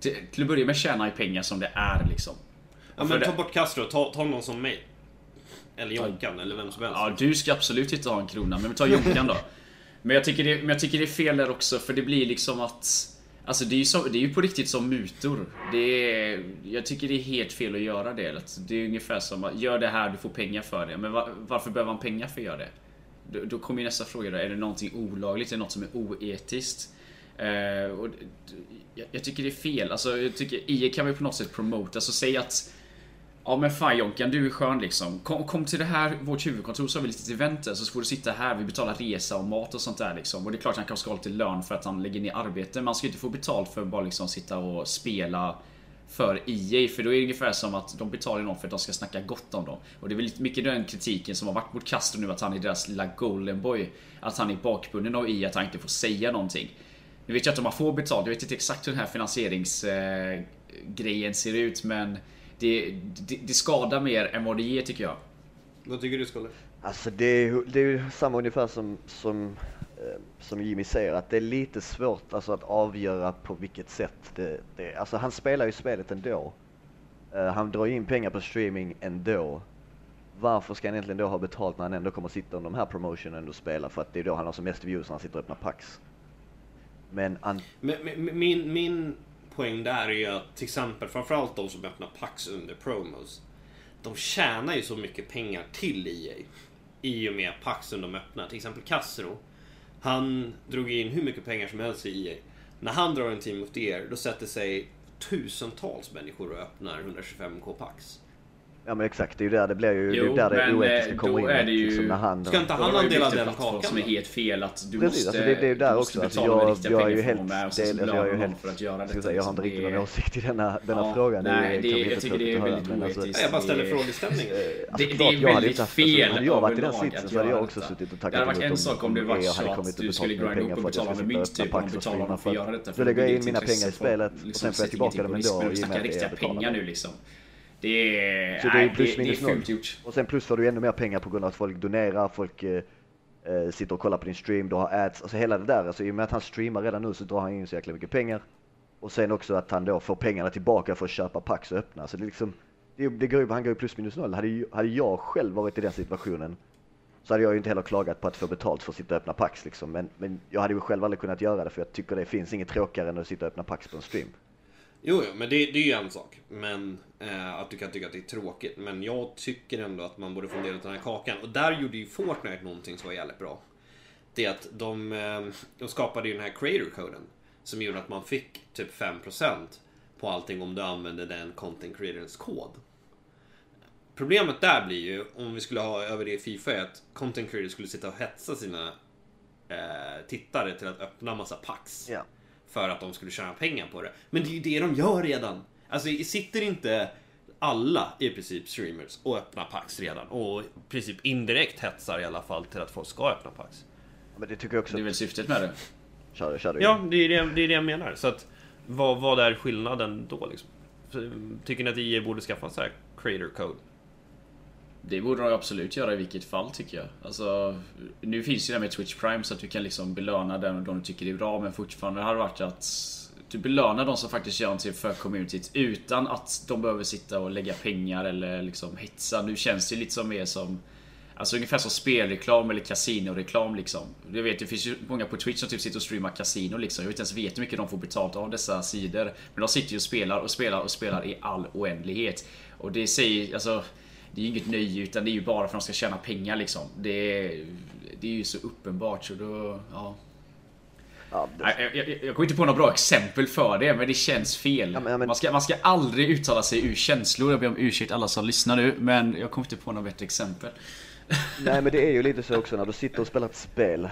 till, till att börja med tjänar ju pengar som det är liksom. Ja men ta bort Castro, ta, ta någon som mig. Eller Jonkan, eller vem som helst. Ja, du ska absolut inte ha en krona, men ta Jonkan då. Men jag, tycker det, men jag tycker det är fel där också, för det blir liksom att... Alltså det är ju, så, det är ju på riktigt som mutor. Det är, jag tycker det är helt fel att göra det. Det är ungefär som att gör det här, du får pengar för det. Men var, varför behöver man pengar för att göra det? Då, då kommer nästa fråga då, är det någonting olagligt? Är det något som är oetiskt? Eh, och, jag, jag, tycker det är fel. Alltså, jag tycker IE kan vi på något sätt promota. Alltså säg att Ja men fan Jonkan, du är skön liksom. Kom, kom till det här, vårt huvudkontor, så har vi lite där så får du sitta här, vi betalar resa och mat och sånt där liksom. Och det är klart han kanske ska ha lite lön för att han lägger ner arbete. Men han ska ju inte få betalt för att bara liksom sitta och spela för EA. För då är det ungefär som att de betalar någon för att de ska snacka gott om dem. Och det är väl lite mycket den kritiken som har varit mot Castro nu, att han är deras lilla golden boy. Att han är bakbunden av EA, att han inte får säga någonting. Nu vet jag inte om man får betalt, jag vet inte exakt hur den här finansieringsgrejen ser ut men det, det, det, skadar mer än vad det ger tycker jag. Vad tycker du Skolle? Alltså det är, det är ju samma ungefär som, som, eh, som Jimmy säger att det är lite svårt alltså, att avgöra på vilket sätt det, det Alltså han spelar ju spelet ändå. Uh, han drar in pengar på streaming ändå. Varför ska han egentligen då ha betalt när han ändå kommer sitta under de här promotionen och spela? För att det är då han har som mest views när han sitter och öppnar pax. Men, an... men, men min, min poäng där är ju att till exempel framförallt de som öppnar Pax under promos. De tjänar ju så mycket pengar till EA. I och med Paxen de öppnar. Till exempel Castro. Han drog in hur mycket pengar som helst i EA. När han drar en Team of the Year, då sätter sig tusentals människor och öppnar 125k Pax. Ja men exakt, det är ju där det blir ju, jo, det är där det oetiska eh, kommer in. Är det ju, liksom, när han, ska inte han ha en del av den kakan som är helt fel att du Precis, måste, alltså det, det är ju där också. Alltså, jag, jag är ju helt, del, alltså, jag är ju helt, för att göra detta. Säga, jag har inte riktigt någon åsikt i denna, denna ja, frågan. Nej, det, det jag tycker det är väldigt oetiskt. Alltså, jag bara ställer frågeställningen. Alltså, det, det är väldigt fel Hade jag varit i den sitsen så hade jag också suttit och tackat emot Det hade varit en sak om det var så att du skulle grinda upp och betala med mynt typ. Och betala honom för att göra detta. Då lägger jag in mina pengar i spelet och sen får jag tillbaka dem ändå. Vi snackar riktiga pengar nu liksom. Det är, så det är plus minus noll. Och sen plus får du ännu mer pengar på grund av att folk donerar, folk eh, eh, sitter och kollar på din stream, du har ads, alltså hela det där. Alltså i och med att han streamar redan nu så drar han in så jäkla mycket pengar. Och sen också att han då får pengarna tillbaka för att köpa packs och öppna. Så det liksom, det, det går ju, han går ju plus minus noll. Hade, hade jag själv varit i den situationen så hade jag ju inte heller klagat på att få betalt för att sitta och öppna packs liksom. Men, men jag hade ju själv aldrig kunnat göra det för jag tycker det finns inget tråkigare än att sitta och öppna packs på en stream. Jo, jo men det, det är ju en sak. Men eh, att du kan tycka att det är tråkigt. Men jag tycker ändå att man borde fundera av den här kakan. Och där gjorde ju Fortnite någonting som var jävligt bra. Det är att de, eh, de skapade ju den här creator-koden. Som gjorde att man fick typ 5% på allting om du använde den content creatorns kod. Problemet där blir ju, om vi skulle ha över det i Fifa, är att content creators skulle sitta och hetsa sina eh, tittare till att öppna massa packs. Yeah för att de skulle tjäna pengar på det. Men det är ju det de gör redan. Alltså, sitter inte alla i princip streamers och öppnar Pax redan och i princip indirekt hetsar i alla fall till att folk ska öppna Pax. Men det tycker jag också. Det är väl syftet med det. Kör, kör ja, det är det, det är det jag menar. Så att, vad, vad är skillnaden då liksom? Tycker ni att IE borde skaffa så här creator code? Det borde de absolut göra i vilket fall tycker jag. Alltså, nu finns ju det här med Twitch Prime så att du kan liksom belöna den de du tycker är bra men fortfarande har det varit att du belönar de som faktiskt gör någonting för communityt utan att de behöver sitta och lägga pengar eller liksom hetsa. Nu känns det lite som mer som Alltså ungefär som spelreklam eller kasinoreklam liksom. Du vet, det finns ju många på Twitch som typ sitter och streamar kasino liksom. Jag vet inte ens vet hur mycket de får betalt av dessa sidor. Men de sitter ju och spelar och spelar och spelar i all oändlighet. Och det säger, alltså det är ju inget nöje utan det är ju bara för att de ska tjäna pengar liksom. Det, det är ju så uppenbart så då, ja. ja det... jag, jag, jag kommer inte på några bra exempel för det, men det känns fel. Ja, men, men... Man, ska, man ska aldrig uttala sig ur känslor. Jag ber om ursäkt alla som lyssnar nu, men jag kommer inte på några bättre exempel. Nej men det är ju lite så också när du sitter och spelar ett spel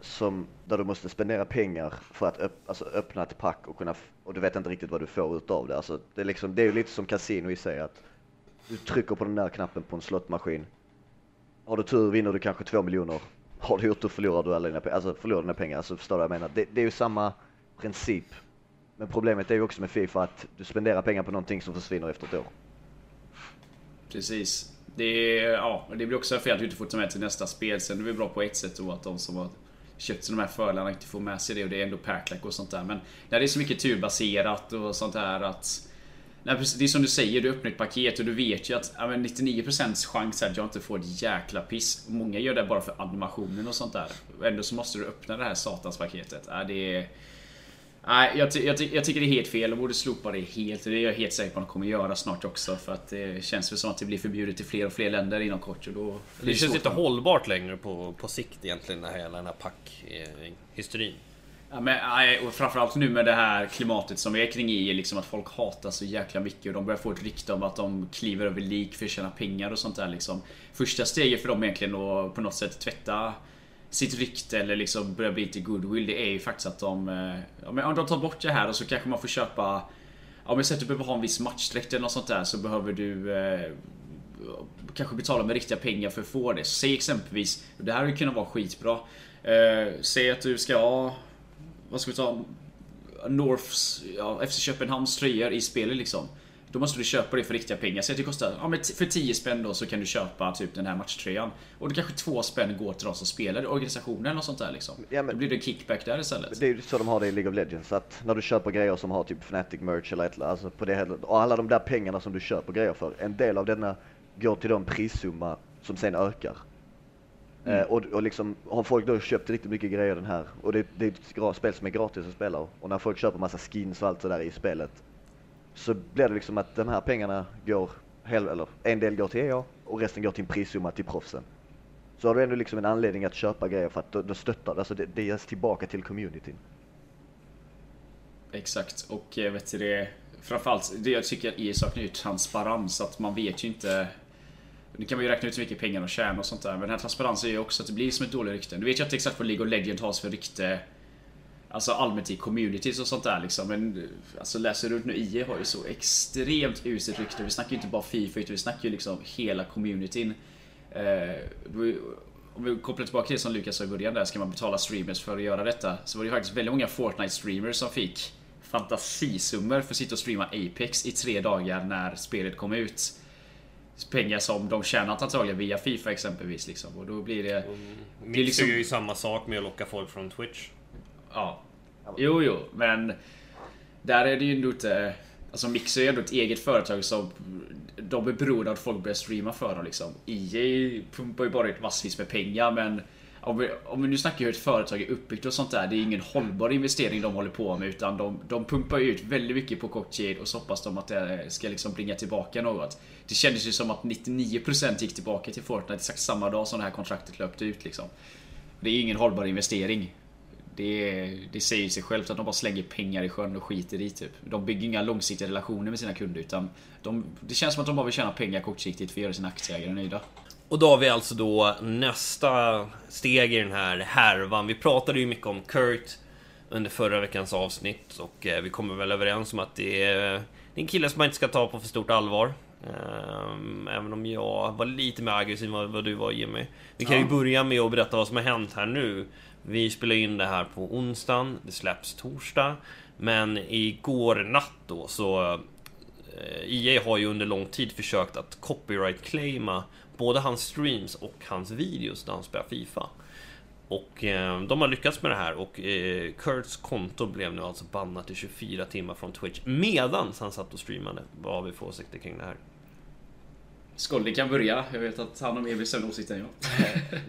som, där du måste spendera pengar för att öpp, alltså öppna ett pack och kunna, och du vet inte riktigt vad du får ut av det. Alltså, det, är liksom, det är ju lite som kasino i sig att du trycker på den där knappen på en slottmaskin. Har du tur vinner du kanske två miljoner. Har du otur förlorar du alla dina pengar. Alltså förlorar dina pengar. Alltså förstår du vad jag menar? Det, det är ju samma princip. Men problemet är ju också med Fifa att du spenderar pengar på någonting som försvinner efter ett år. Precis. Det, ja, det blir också fel att du inte får ta med till nästa spel. Sen är det bra på ett sätt då att de som har köpt sig de här fördelarna inte får med sig det och det är ändå packlack och sånt där. Men när det är så mycket turbaserat och sånt där att Nej, det är som du säger, du öppnar ett paket och du vet ju att ja, 99% chans att jag inte får ett jäkla piss. Många gör det bara för animationen och sånt där. Ändå så måste du öppna det här satanspaketet. Ja, det är... Nej, jag, jag, jag, tycker det är helt fel. De borde slopa det helt. Det är jag helt säker på att de kommer göra snart också. För att det känns väl som att det blir förbjudet i fler och fler länder inom kort. Och då det, känns inte hållbart längre på, på sikt egentligen, det här, hela den här pack-hysterin. Ja, men, och framförallt nu med det här klimatet som vi är kring i. liksom att folk hatar så jäkla mycket och de börjar få ett rykte om att de kliver över lik för att tjäna pengar och sånt där liksom. Första steget för dem egentligen att på något sätt tvätta sitt rykte eller liksom börja bli lite goodwill, det är ju faktiskt att de... Eh, ja, men om de tar bort det här och så kanske man får köpa... Ja jag säger att du behöver ha en viss matchdräkt eller något sånt där så behöver du... Eh, kanske betala med riktiga pengar för att få det. Säg exempelvis, det här hade kunnat vara skitbra. Eh, säg att du ska ha vad ska vi ta? Norths, ja, FC Köpenhamns tröjor i spelet liksom. Då måste du köpa det för riktiga pengar. Så att det kostar, ja men för 10 spänn då så kan du köpa typ den här matchtröjan. Och det kanske 2 spänn går till de som spelar, organisationen och sånt där liksom. Ja, men, då blir det kickback där istället. Det är ju så de har det i League of Legends. Att när du köper grejer som har typ Fnatic merch eller ett, alltså på det Och alla de där pengarna som du köper grejer för. En del av denna går till de prissumma som sen ökar. Mm. Eh, och, och liksom, har folk då köpt riktigt mycket grejer den här och det, det är ett spel som är gratis att spela och när folk köper massa skins och allt sådär i spelet så blir det liksom att de här pengarna går, hel, eller en del går till EA och resten går till en prissumma till proffsen. Så har du ändå liksom en anledning att köpa grejer för att då, då stöttar alltså det, det ges tillbaka till communityn. Exakt och eh, vet du det Framförallt det jag tycker EA saknar ju transparens att man vet ju inte nu kan man ju räkna ut hur mycket pengar de tjänar och sånt där. Men den här transparensen gör ju också att det blir som ett dåligt rykte. Nu vet jag inte exakt vad League of Legends har för rykte. Alltså allmänt i communities och sånt där liksom. Men alltså läser du runt nu, IE har ju så extremt uselt rykte. Vi snackar ju inte bara Fifa utan vi snackar ju liksom hela communityn. Eh, om vi kopplar tillbaka till det som Lukas sa i början där, ska man betala streamers för att göra detta? Så var det ju faktiskt väldigt många Fortnite-streamers som fick fantasisummor för att sitta och streama Apex i tre dagar när spelet kom ut pengar som de tjänat antagligen via Fifa exempelvis. Liksom. Och då blir det... Mm. det är liksom... gör ju samma sak med att locka folk från Twitch. Ja. Jo, jo, men... Där är det ju ändå inte... Alltså Mixer är ju ändå ett eget företag som... De är beroende av att folk börjar streama för dem liksom. EA pumpar ju bara ut massvis med pengar men om vi, om vi nu snackar hur ett företag är uppbyggt och sånt där. Det är ingen hållbar investering de håller på med. Utan de, de pumpar ut väldigt mycket på kort tid och så hoppas de att det ska liksom bringa tillbaka något. Det kändes ju som att 99% gick tillbaka till Fortnite exakt samma dag som det här kontraktet löpte ut liksom. Det är ingen hållbar investering. Det, det säger sig självt att de bara slänger pengar i sjön och skiter i typ. De bygger inga långsiktiga relationer med sina kunder utan de, det känns som att de bara vill tjäna pengar kortsiktigt för att göra sina aktieägare nöjda. Och då har vi alltså då nästa steg i den här härvan. Vi pratade ju mycket om Kurt under förra veckans avsnitt och eh, vi kommer väl överens om att det är, en kille som man inte ska ta på för stort allvar. Ehm, även om jag var lite mer aggressiv än vad du var Jimmy. Vi kan ju börja med att berätta vad som har hänt här nu. Vi spelar in det här på onsdagen, det släpps torsdag. Men igår natt då så... EA eh, har ju under lång tid försökt att copyright-claima både hans streams och hans videos när han spelar Fifa. Och eh, de har lyckats med det här och eh, Kurts konto blev nu alltså bannat i 24 timmar från Twitch medan han satt och streamade. Vad har vi för åsikter kring det här? Skolly kan börja. Jag vet att han har mer bestämd åsikt än jag.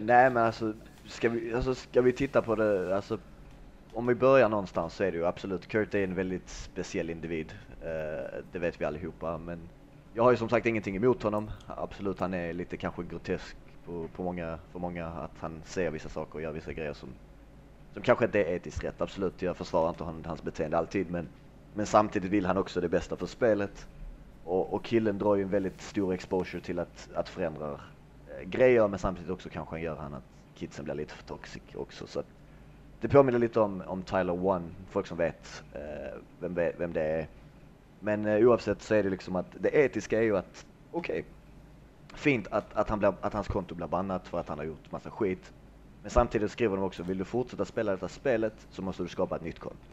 Nej men alltså ska, vi, alltså, ska vi titta på det, alltså om vi börjar någonstans så är det ju absolut, Kurt är en väldigt speciell individ. Eh, det vet vi allihopa men jag har ju som sagt ingenting emot honom. Absolut, han är lite kanske grotesk på, på många, för många att han ser vissa saker och gör vissa grejer som, som kanske inte är etiskt rätt. Absolut, jag försvarar inte hans beteende alltid men, men samtidigt vill han också det bästa för spelet. Och, och killen drar ju en väldigt stor exposure till att, att förändra eh, grejer men samtidigt också kanske han gör han att kidsen blir lite för toxic också. Så att, det påminner lite om, om Tyler One, folk som vet eh, vem, vem det är. Men eh, oavsett så är det liksom att det etiska är ju att, okej, okay, fint att, att, han blir, att hans konto blir bannat för att han har gjort massa skit. Men samtidigt skriver de också, vill du fortsätta spela detta spelet så måste du skapa ett nytt konto.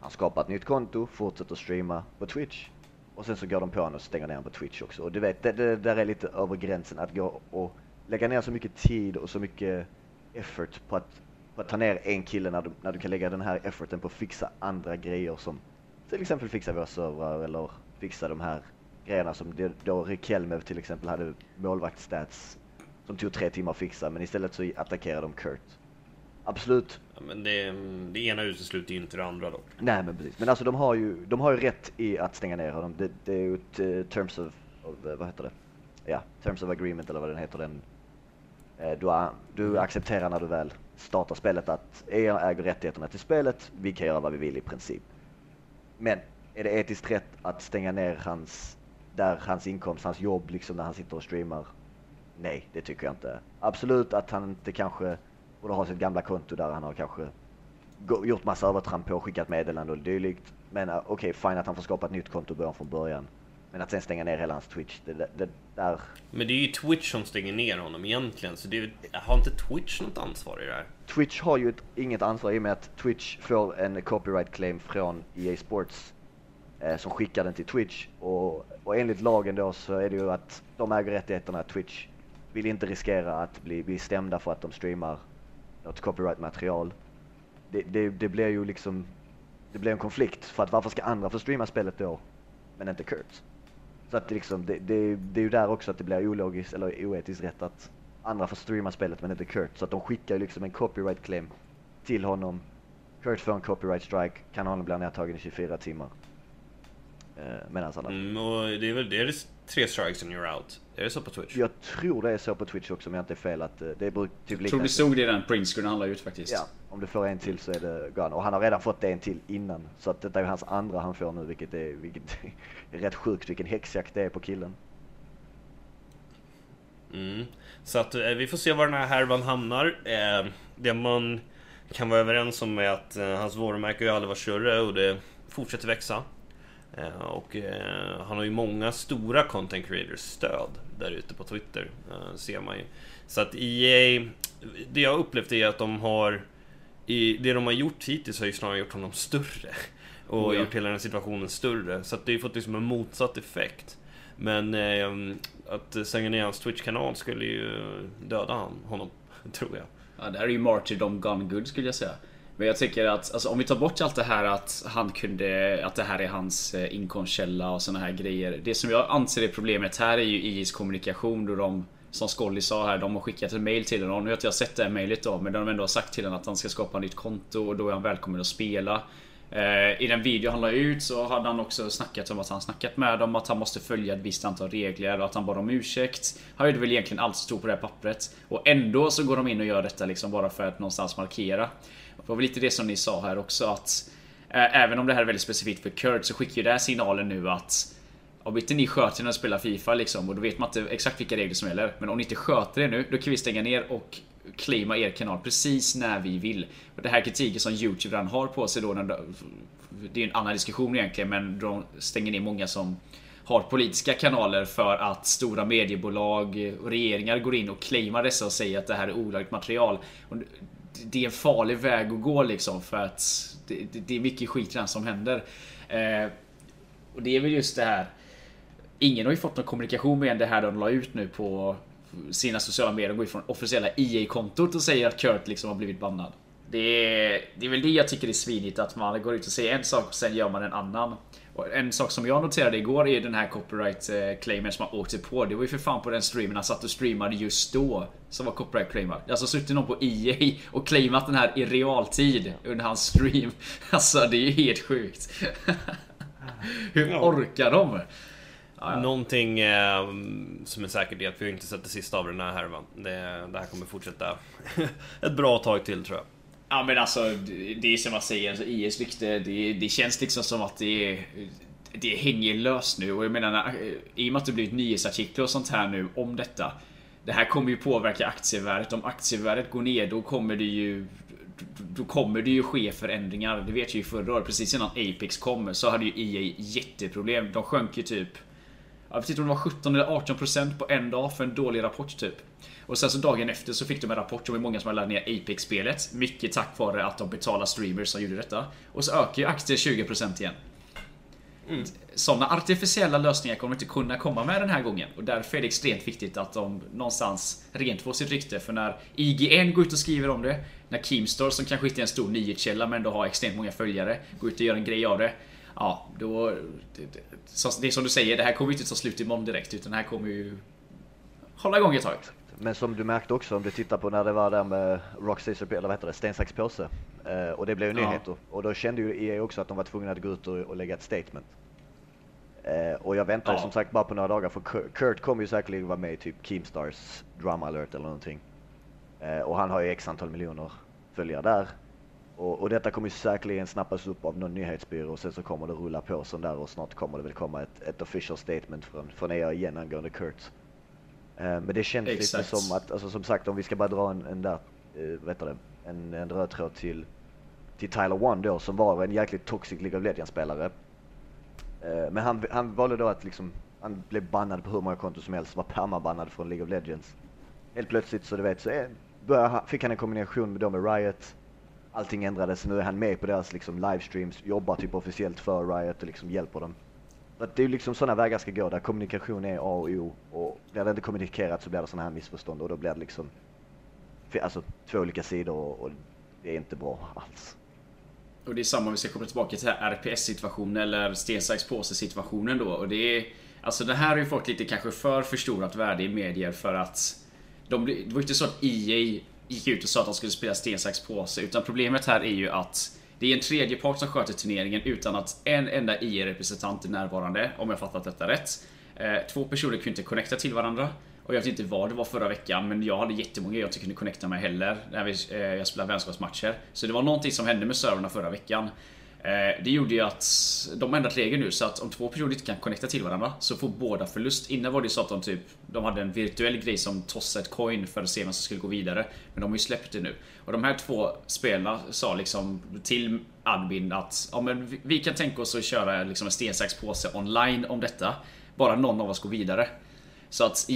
Han skapar ett nytt konto, fortsätter streama på Twitch. Och sen så går de på honom och stänger ner honom på Twitch också. Och du vet, det, det där är lite över gränsen att gå och lägga ner så mycket tid och så mycket effort på att, på att ta ner en kille när du, när du kan lägga den här efforten på att fixa andra grejer som till exempel fixa våra servrar eller fixa de här grejerna som det, då Rikelmev till exempel hade målvaktsstats som tog tre timmar att fixa men istället så attackerade de Kurt. Absolut. Ja, men det, det ena utesluter ju inte det andra dock. Nej men precis. Men alltså de har ju, de har ju rätt i att stänga ner honom. Det, det är ju ett uh, terms of, of uh, vad heter det? Ja, terms of agreement eller vad den heter den. Uh, du, du accepterar när du väl startar spelet att EA äger rättigheterna till spelet. Vi kan göra vad vi vill i princip. Men är det etiskt rätt att stänga ner hans, där hans inkomst, hans jobb liksom när han sitter och streamar? Nej, det tycker jag inte. Absolut att han inte kanske borde ha sitt gamla konto där han har kanske gjort massa övertramp på, skickat meddelande och dylikt. Men eh, okej, okay, fine att han får skapa ett nytt konto och börja från början. Men att sen stänga ner hela hans Twitch, det, det, det, där... Men det är ju Twitch som stänger ner honom egentligen, så det, har inte Twitch något ansvar i det här? Twitch har ju ett, inget ansvar i och med att Twitch får en copyright claim från EA Sports eh, som skickar den till Twitch. Och, och enligt lagen då så är det ju att de äger rättigheterna, Twitch vill inte riskera att bli, bli stämda för att de streamar något copyright-material. Det, det, det blir ju liksom, det blir en konflikt för att varför ska andra få streama spelet då, men inte Kurt? Så att det, liksom, det, det, det är ju där också att det blir ologiskt eller oetiskt rätt att andra får streama spelet men inte Kurt. Så att de skickar ju liksom en copyright claim till honom. Kurt får en copyright strike, kan honom bli nedtagen i 24 timmar. Eh, Medan han... Mm, och det är väl det är tre strikes and you're out. Är det så på Twitch? Jag tror det är så på Twitch också om jag inte är fel att eh, det är typ Jag tror det stod det i den printscreen han la ut faktiskt. Ja, om du får en till så är det gone. Och han har redan fått en till innan. Så att detta är hans andra han får nu vilket är, vilket är rätt sjukt vilken häxjakt det är på killen. Mm. Så att eh, vi får se var den här härvan hamnar. Eh, det man kan vara överens om är att eh, hans varumärke har aldrig varit större och det fortsätter växa. Eh, och eh, han har ju många stora content creators stöd där ute på Twitter, eh, ser man ju. Så att EA, det jag upplevt är att de har, i, det de har gjort hittills har ju snarare gjort honom större. Och oh ja. gjort hela den situationen större. Så att det har fått liksom en motsatt effekt. Men eh, att eh, stänga ner hans Twitch-kanal skulle ju döda honom, tror jag. Ja, det här är ju martyrdom gone good skulle jag säga. Men jag tycker att alltså, om vi tar bort allt det här att han kunde, att det här är hans eh, inkomstkälla och såna här grejer. Det som jag anser är problemet här är ju IS kommunikation då de som Skolly sa här, de har skickat ett mail till honom. Nu har inte jag sett det här mailet då, men de har ändå sagt till honom att han ska skapa ett nytt konto och då är han välkommen att spela. Eh, I den video han la ut så hade han också snackat om att han snackat med dem, att han måste följa ett visst antal regler och att han bad om ursäkt. Han gjorde väl egentligen allt som stod på det här pappret. Och ändå så går de in och gör detta liksom bara för att någonstans markera. Det var väl lite det som ni sa här också att eh, Även om det här är väldigt specifikt för Kurt så skickar ju det här signalen nu att om inte ni sköter när ni spelar Fifa liksom och då vet man inte exakt vilka regler som gäller. Men om ni inte sköter det nu, då kan vi stänga ner och claima er kanal precis när vi vill. Och det här kritiken som Youtube redan har på sig då, det är en annan diskussion egentligen, men de stänger ner många som har politiska kanaler för att stora mediebolag och regeringar går in och claimar dessa och säger att det här är olagligt material. Och det är en farlig väg att gå liksom för att det, det är mycket skit redan som händer. Eh, och det är väl just det här. Ingen har ju fått någon kommunikation med det här de la ut nu på sina sociala medier. Går ifrån officiella EA-kontot och säger att Kurt liksom har blivit bannad. Det är, det är väl det jag tycker är svinigt att man går ut och säger en sak och sen gör man en annan. Och en sak som jag noterade igår är den här copyright eh, claimen som man åkte på. Det var ju för fan på den streamen han satt och streamade just då. Som var copyright claimad. Alltså suttit någon på EA och claimat den här i realtid under hans stream. Alltså det är ju helt sjukt. Hur orkar de? Ja, ja. Någonting eh, som är säkert är att vi inte sett det sista av den här härvan. Det, det här kommer fortsätta ett bra tag till tror jag. Ja men alltså, det det är som man säger, alltså, IS rykte, det, det känns liksom som att det är det hänger löst nu och jag menar när- i och med att det blivit nyhetsartiklar och sånt här nu om detta. Det här kommer ju påverka aktievärdet. Om aktievärdet går ner då kommer det ju då kommer det ju ske förändringar. Det vet jag ju förra året. Precis innan Apex kom så hade ju EA jätteproblem. De sjönk ju typ jag vet inte om det var 17 eller 18 procent på en dag för en dålig rapport typ. Och sen så dagen efter så fick de en rapport om hur många som hade laddat ner Apex-spelet. Mycket tack vare att de betalar streamers som gjorde detta. Och så ökar ju aktier 20% igen. Sådana artificiella lösningar kommer inte kunna komma med den här gången. Och därför är det extremt viktigt att de någonstans rent får sitt rykte. För när IGN går ut och skriver om det, när Keemstar som kanske inte är en stor nyhetskälla men ändå har extremt många följare, går ut och gör en grej av det. Ja, då... Det, det, det är som du säger, det här kommer ju inte ta slut imorgon direkt utan det här kommer ju hålla igång ett tag. Men som du märkte också om du tittar på när det var där med Rock Scissor, eller vad heter det, sten, sax, påse. Eh, och det blev ju Ja. nyheter. Och då kände ju EA också att de var tvungna att gå ut och, och lägga ett statement. Eh, och jag väntar Ja. som sagt bara på några dagar för Kurt- Kurt kommer ju säkerligen vara med i typ Keemstars Drama Alert eller någonting. Eh, och han har ju x antal miljoner följare där. Och, och detta kommer ju säkerligen snappas upp av någon nyhetsbyrå och sen så kommer det rulla på sån där och snart kommer det väl komma ett, ett official statement från, från EA igen angående Kurt. Eh, Men det känns lite Exakt. som att, alltså som sagt om vi ska bara dra en, en där, vad heter det, en, en röd tråd till, till Tyler One då som var en jäkligt toxic League of Legends-spelare. Eh, Men han, han valde då att liksom, han blev bannad på hur många konton som helst, var permabannad från League of Legends. Helt plötsligt så du vet så är, började, han- fick han en kombination med, då med Riot. Allting ändrades, nu är han med på deras liksom livestreams, jobbar typ officiellt för Riot och liksom hjälper dem. Så att det är ju liksom sådana vägar ska gå där kommunikation är A och O och blir det inte kommunikerat så blir det sådana här missförstånd och då blir det liksom alltså två olika sidor och, och det är inte bra alls. Och det är samma om vi ska komma tillbaka till RPS-situationen eller sten, sax, påse situationen då. Och det är... Alltså det här har ju fått lite kanske för förstorat värde i medier för att... De, blir- det var ju inte så att EA gick ut och sa att de skulle spela sten, sax, påse. Utan problemet här är ju att det är en tredje part som sköter turneringen utan att en enda EA-representant är närvarande, om jag fattat detta rätt. Eh, två personer kunde inte connecta till varandra. Och jag vet inte vad det var förra veckan, men jag hade jättemånga jag inte kunde connecta med heller när vi, eh, jag spelade vänskapsmatcher. Så det var någonting som hände med servrarna förra veckan. Eh, det gjorde ju att de har ändrat regeln nu så att om två personer inte kan connecta till varandra så får båda förlust. Innan var det så att de typ De hade en virtuell grej som tossade ett coin för att se vem som skulle gå vidare. Men de har ju släppt det nu. Och de här två spelarna sa liksom till admin att ja, men vi- kan tänka oss att köra liksom en sten, sax, påse online om detta. Bara någon av oss går vidare. Så att,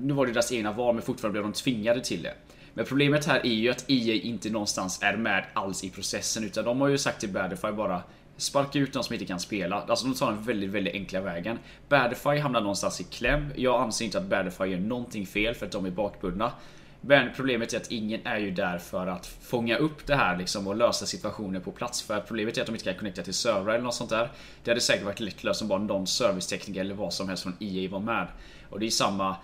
nu var det deras egna val men fortfarande blev de tvingade till det. Men problemet här är ju att EA inte någonstans är med alls i processen utan de har ju sagt till Badify bara Sparka ut de som inte kan spela. Alltså de tar den väldigt, väldigt enkla vägen. Badify hamnar någonstans i kläm. Jag anser inte att Badify gör någonting fel för att de är bakbundna. Men problemet är att ingen är ju där för att fånga upp det här liksom och lösa situationer på plats. För problemet är att de inte kan connecta till servrar eller något sånt där. Det hade säkert varit lätt löst om bara någon servicetekniker eller vad som helst från EA var med. Och det är samma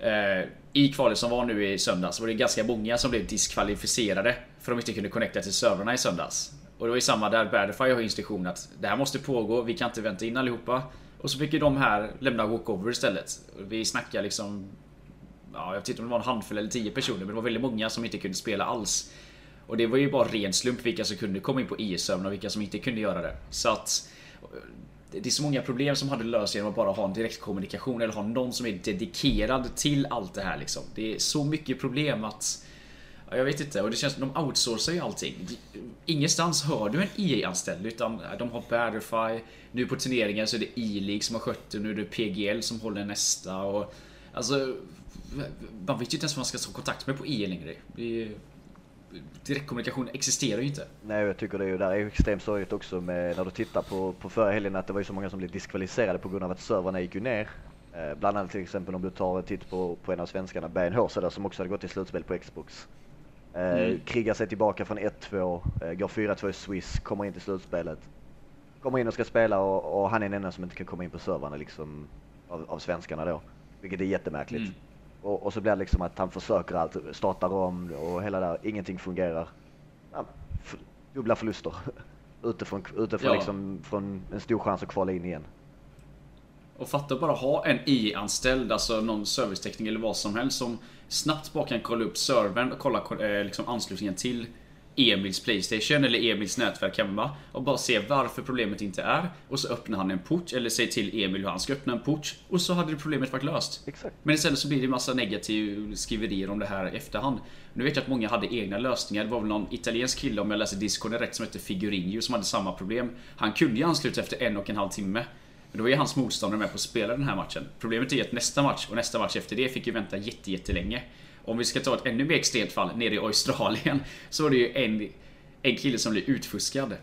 Eh, I kvalet som var nu i söndags var det ganska många som blev diskvalificerade för de inte kunde connecta till servrarna i söndags. Och det var ju samma där Badify har instruktion att det här måste pågå, vi kan inte vänta in allihopa. Och så fick ju de här lämna walkover istället. Vi snackar liksom Ja, jag vet inte om det var en handfull eller tio personer men det var väldigt många som inte kunde spela alls. Och det var ju bara ren slump vilka som kunde komma in på e IS-servrarna och vilka som inte kunde göra det. Så att det är så många problem som hade löst genom att bara ha en direktkommunikation eller ha någon som är dedikerad till allt det här liksom. Det är så mycket problem att... Ja, jag vet inte, och det känns som de outsourcar ju allting. Ingenstans hör du en EA-anställd utan de har Batterfy, Nu på turneringen så är det E-League som har skött det, nu är det PGL som håller nästa och... Alltså... Man vet ju inte ens vad man ska ta kontakt med på EA längre. Det är, direktkommunikation existerar ju inte. Nej, jag tycker det är ju, där är extremt sorgligt också med, när du tittar på, på förra helgen att det var ju så många som blev diskvalificerade på grund av att servrarna gick ju ner. Eh, bland annat till exempel om du tar en titt på, på en av svenskarna, Bergen där, som också hade gått till slutspel på Xbox. Eh, Mm. Krigar sig tillbaka från 1-2, eh, går 4-2 i Swiss, kommer in till slutspelet. Kommer in och ska spela och, och han är den enda som inte kan komma in på servrarna liksom av, av svenskarna då. Vilket är jättemärkligt. Mm. Och, och så blir det liksom att han försöker allt, startar om och hela där, ingenting fungerar. Ja, dubbla förluster. utifrån utifrån Ja. liksom, från en stor chans att kvala in igen. Och fatta bara ha en i-anställd, alltså någon servicetekniker eller vad som helst som snabbt bara kan kolla upp servern och kolla eh, liksom anslutningen till Emils Playstation eller Emils nätverk hemma och bara se varför problemet inte är. Och så öppnar han en port eller säger till Emil hur han ska öppna en port och så hade det problemet varit löst. Exakt. Men istället så blir det massa negativ skriverier om det här i efterhand. Nu vet jag att många hade egna lösningar. Det var väl någon italiensk kille, om jag läser Discord rätt, som hette Figurinho som hade samma problem. Han kunde ju ansluta efter en och en halv timme. Men då var ju hans motståndare med på att spela den här matchen. Problemet är att nästa match och nästa match efter det fick ju vänta jätte, jättelänge. Om vi ska ta ett ännu mer extremt fall nere i Australien så var det ju en, en kille som blev utfuskad.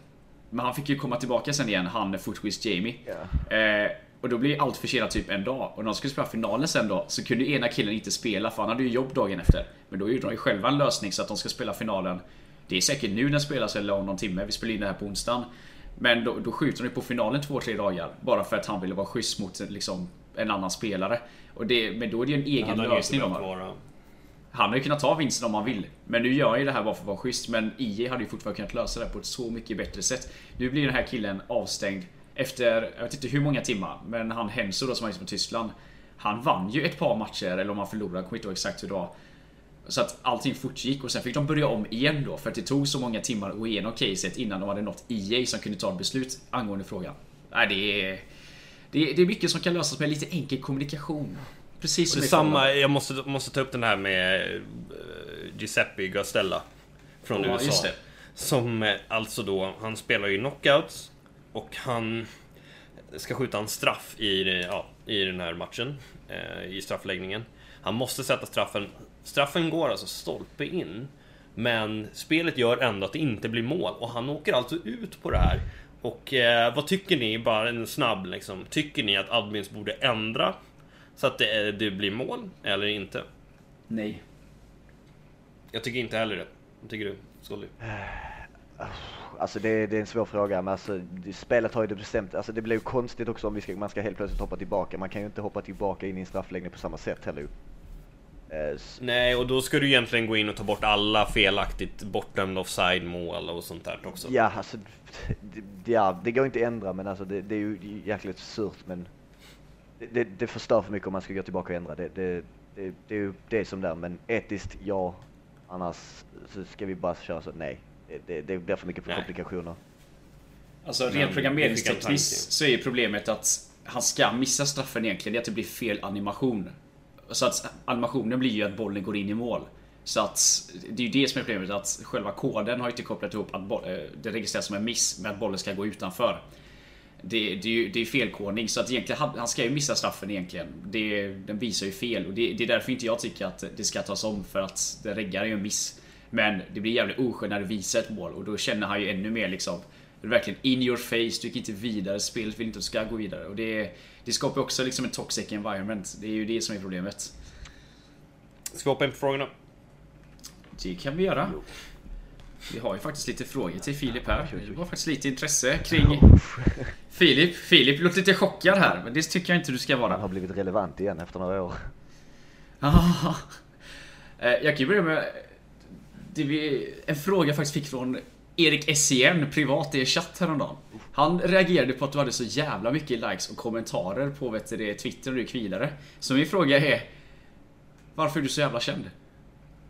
Men han fick ju komma tillbaka sen igen, han Footwiz Jamie. Ja. Eh, och då blir allt försenat typ en dag. Och när de skulle spela finalen sen då, så kunde ena killen inte spela för han hade ju jobb dagen efter. Men då gjorde de ju själva en lösning så att de ska spela finalen. Det är säkert nu den spelas eller om någon timme. Vi spelar in det här på onsdagen. Men då, då skjuter de på finalen två, tre dagar. Bara för att han ville vara schysst mot liksom, en annan spelare. Och det, men då är det ju en egen lösning de har. Han har ju kunnat ta vinsten om han vill. Men nu gör han ju det här bara för att vara schysst. Men IE hade ju fortfarande kunnat lösa det på ett så mycket bättre sätt. Nu blir den här killen avstängd efter, jag vet inte hur många timmar. Men han Henso då som är på Tyskland. Han vann ju ett par matcher, eller om han förlorade, jag kommer inte ihåg exakt hur det var. Så att allting fortgick och sen fick de börja om igen då. För att det tog så många timmar att gå igenom caset innan de hade nått EA som kunde ta ett beslut angående frågan. Nej. Det är, det är mycket som kan lösas med lite enkel kommunikation. Precis som samma, jag måste, måste ta upp den här med eh, Giuseppe Gastella från Ja, USA. Som eh, alltså då, han spelar ju knockouts och han ska skjuta en straff i, ja, i den här matchen, eh, i straffläggningen. Han måste sätta straffen. Straffen går alltså stolpe in. Men spelet gör ändå att det inte blir mål och han åker alltså ut på det här. Och eh, vad tycker ni, bara en snabb liksom. Tycker ni att admins borde ändra så att det, det blir mål eller inte? Nej. Jag tycker inte heller det. Vad tycker du, Skolly? Alltså det, det är en svår fråga, men alltså, det, spelet har ju det bestämt. Alltså det blir ju konstigt också om vi ska, man ska helt plötsligt hoppa tillbaka. Man kan ju inte hoppa tillbaka in i en straffläggning på samma sätt heller s- Nej, och då ska du egentligen gå in och ta bort alla felaktigt bortdömda offside-mål och sånt där också. Ja, alltså, det, ja, det går inte att ändra, men alltså det, det är ju jäkligt surt, men det, det, det förstör för mycket om man ska gå tillbaka och ändra. Det, det, det, det är ju det som där, men etiskt ja. Annars så ska vi bara köra så, nej. Det, det, det blir för mycket Nej. komplikationer. Alltså rent programmeringstekniskt så är problemet att han ska missa straffen egentligen, det är att det blir fel animation. Så att animationen blir ju att bollen går in i mål. Så att det är ju det som är problemet, att själva koden har inte kopplat ihop att boll, eh, det registreras som en miss med att bollen ska gå utanför. Det, det är ju det är felkodning, så att egentligen, han han ska ju missa straffen egentligen. Det, den visar ju fel och det, det är därför inte jag tycker att det ska tas om för att det reggar ju en miss. Men det blir jävligt oskönt när du visar ett mål och då känner han ju ännu mer liksom det är verkligen in your face, du gick inte vidare, spelet vill inte att du ska gå vidare. Och det, det skapar också liksom en toxic environment. Det är ju det som är problemet. Ska vi hoppa in på frågorna? Det kan vi göra. Vi har ju faktiskt lite frågor till Filip här. Det var faktiskt lite intresse kring Filip. Filip låter lite chockad här, men det tycker jag inte du ska Han vara. har blivit relevant igen efter några år. Ah. Jag kan ju börja med det vi, en fråga jag faktiskt fick från Erik SCN privat i chatt häromdagen. Han reagerade på att du hade så jävla mycket likes och kommentarer på vet du, Twitter och du gick vidare. Så min fråga är Varför är du så jävla känd?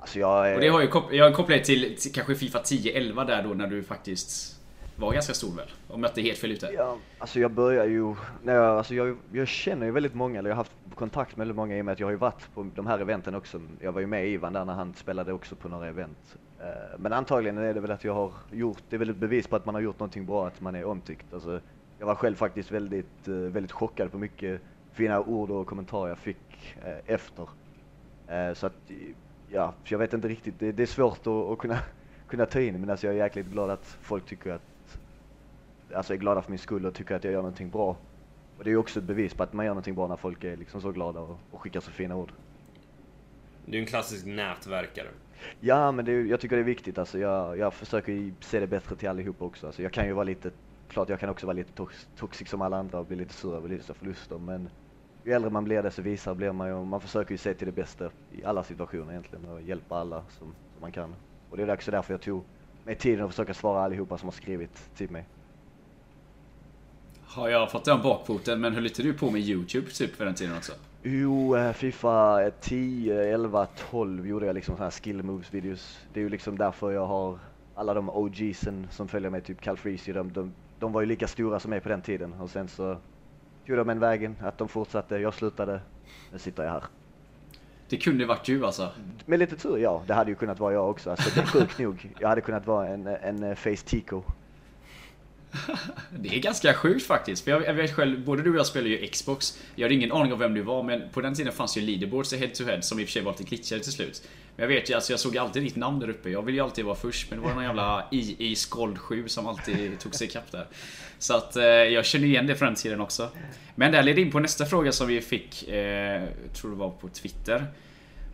Alltså jag, Och det har ju kop- jag kopplat till, till kanske Fifa 10-11 där då när du faktiskt var ganska stor väl? Om jag inte är helt fel ute. Ja, alltså jag börjar ju, nej, alltså jag, jag känner ju väldigt många, eller jag har haft kontakt med väldigt många i och med att jag har ju varit på de här eventen också. Jag var ju med Ivan där när han spelade också på några event. Eh, Men antagligen är det väl att jag har gjort, det är väl ett bevis på att man har gjort någonting bra, att man är omtyckt. Alltså, jag var själv faktiskt väldigt, eh, väldigt chockad på mycket fina ord och kommentarer jag fick eh, efter. Så att, ja, så jag vet inte riktigt, det, det är svårt att, att kunna, kunna ta in men alltså jag är jäkligt glad att folk tycker att alltså är glada för min skull och tycker att jag gör någonting bra. Och det är ju också ett bevis på att man gör någonting bra när folk är liksom så glada och, och skickar så fina ord. Du är en klassisk nätverkare. Ja, men det, jag tycker det är viktigt. Alltså, jag, jag försöker se det bättre till allihopa också. Alltså, jag kan ju vara lite, klart jag kan också vara lite tox, toxic som alla andra och bli lite sur över lite förluster. Men ju äldre man blir desto visare blir man ju. Man försöker ju se till det bästa i alla situationer egentligen och hjälpa alla som, som man kan. Och det är också därför jag tog mig tiden att försöka svara allihopa som har skrivit till mig. Har jag fått den bakfoten, men höll inte du på med YouTube typ för den tiden också? Jo, eh, Fifa 10, 11, 12 gjorde jag liksom sådana här skill moves videos. Det är ju liksom därför jag har alla de OGsen som följer mig, typ Cal Freezy, de, de, de var ju lika stora som mig på den tiden. Och sen så tog de en vägen, att de fortsatte, jag slutade, nu sitter jag här. Det kunde varit du alltså. Med lite tur, ja, det hade ju kunnat vara jag också. Alltså det är sjukt nog. Jag hade kunnat vara en, en eh, Face Tico. Det är ganska sjukt faktiskt. För jag, jag vet själv, både du och jag spelar ju Xbox. Jag hade ingen aning om vem du var, men på den tiden fanns ju leaderboards i head to head som i och för sig var lite glitchade till slut. Men jag vet ju, alltså jag såg alltid ditt namn där uppe. Jag ville ju alltid vara först, men det var någon jävla II Skold 7 som alltid tog sig ikapp där. Så att eh, jag känner igen det från den tiden också. Men det här leder in på nästa fråga som vi fick, eh, tror det var på Twitter.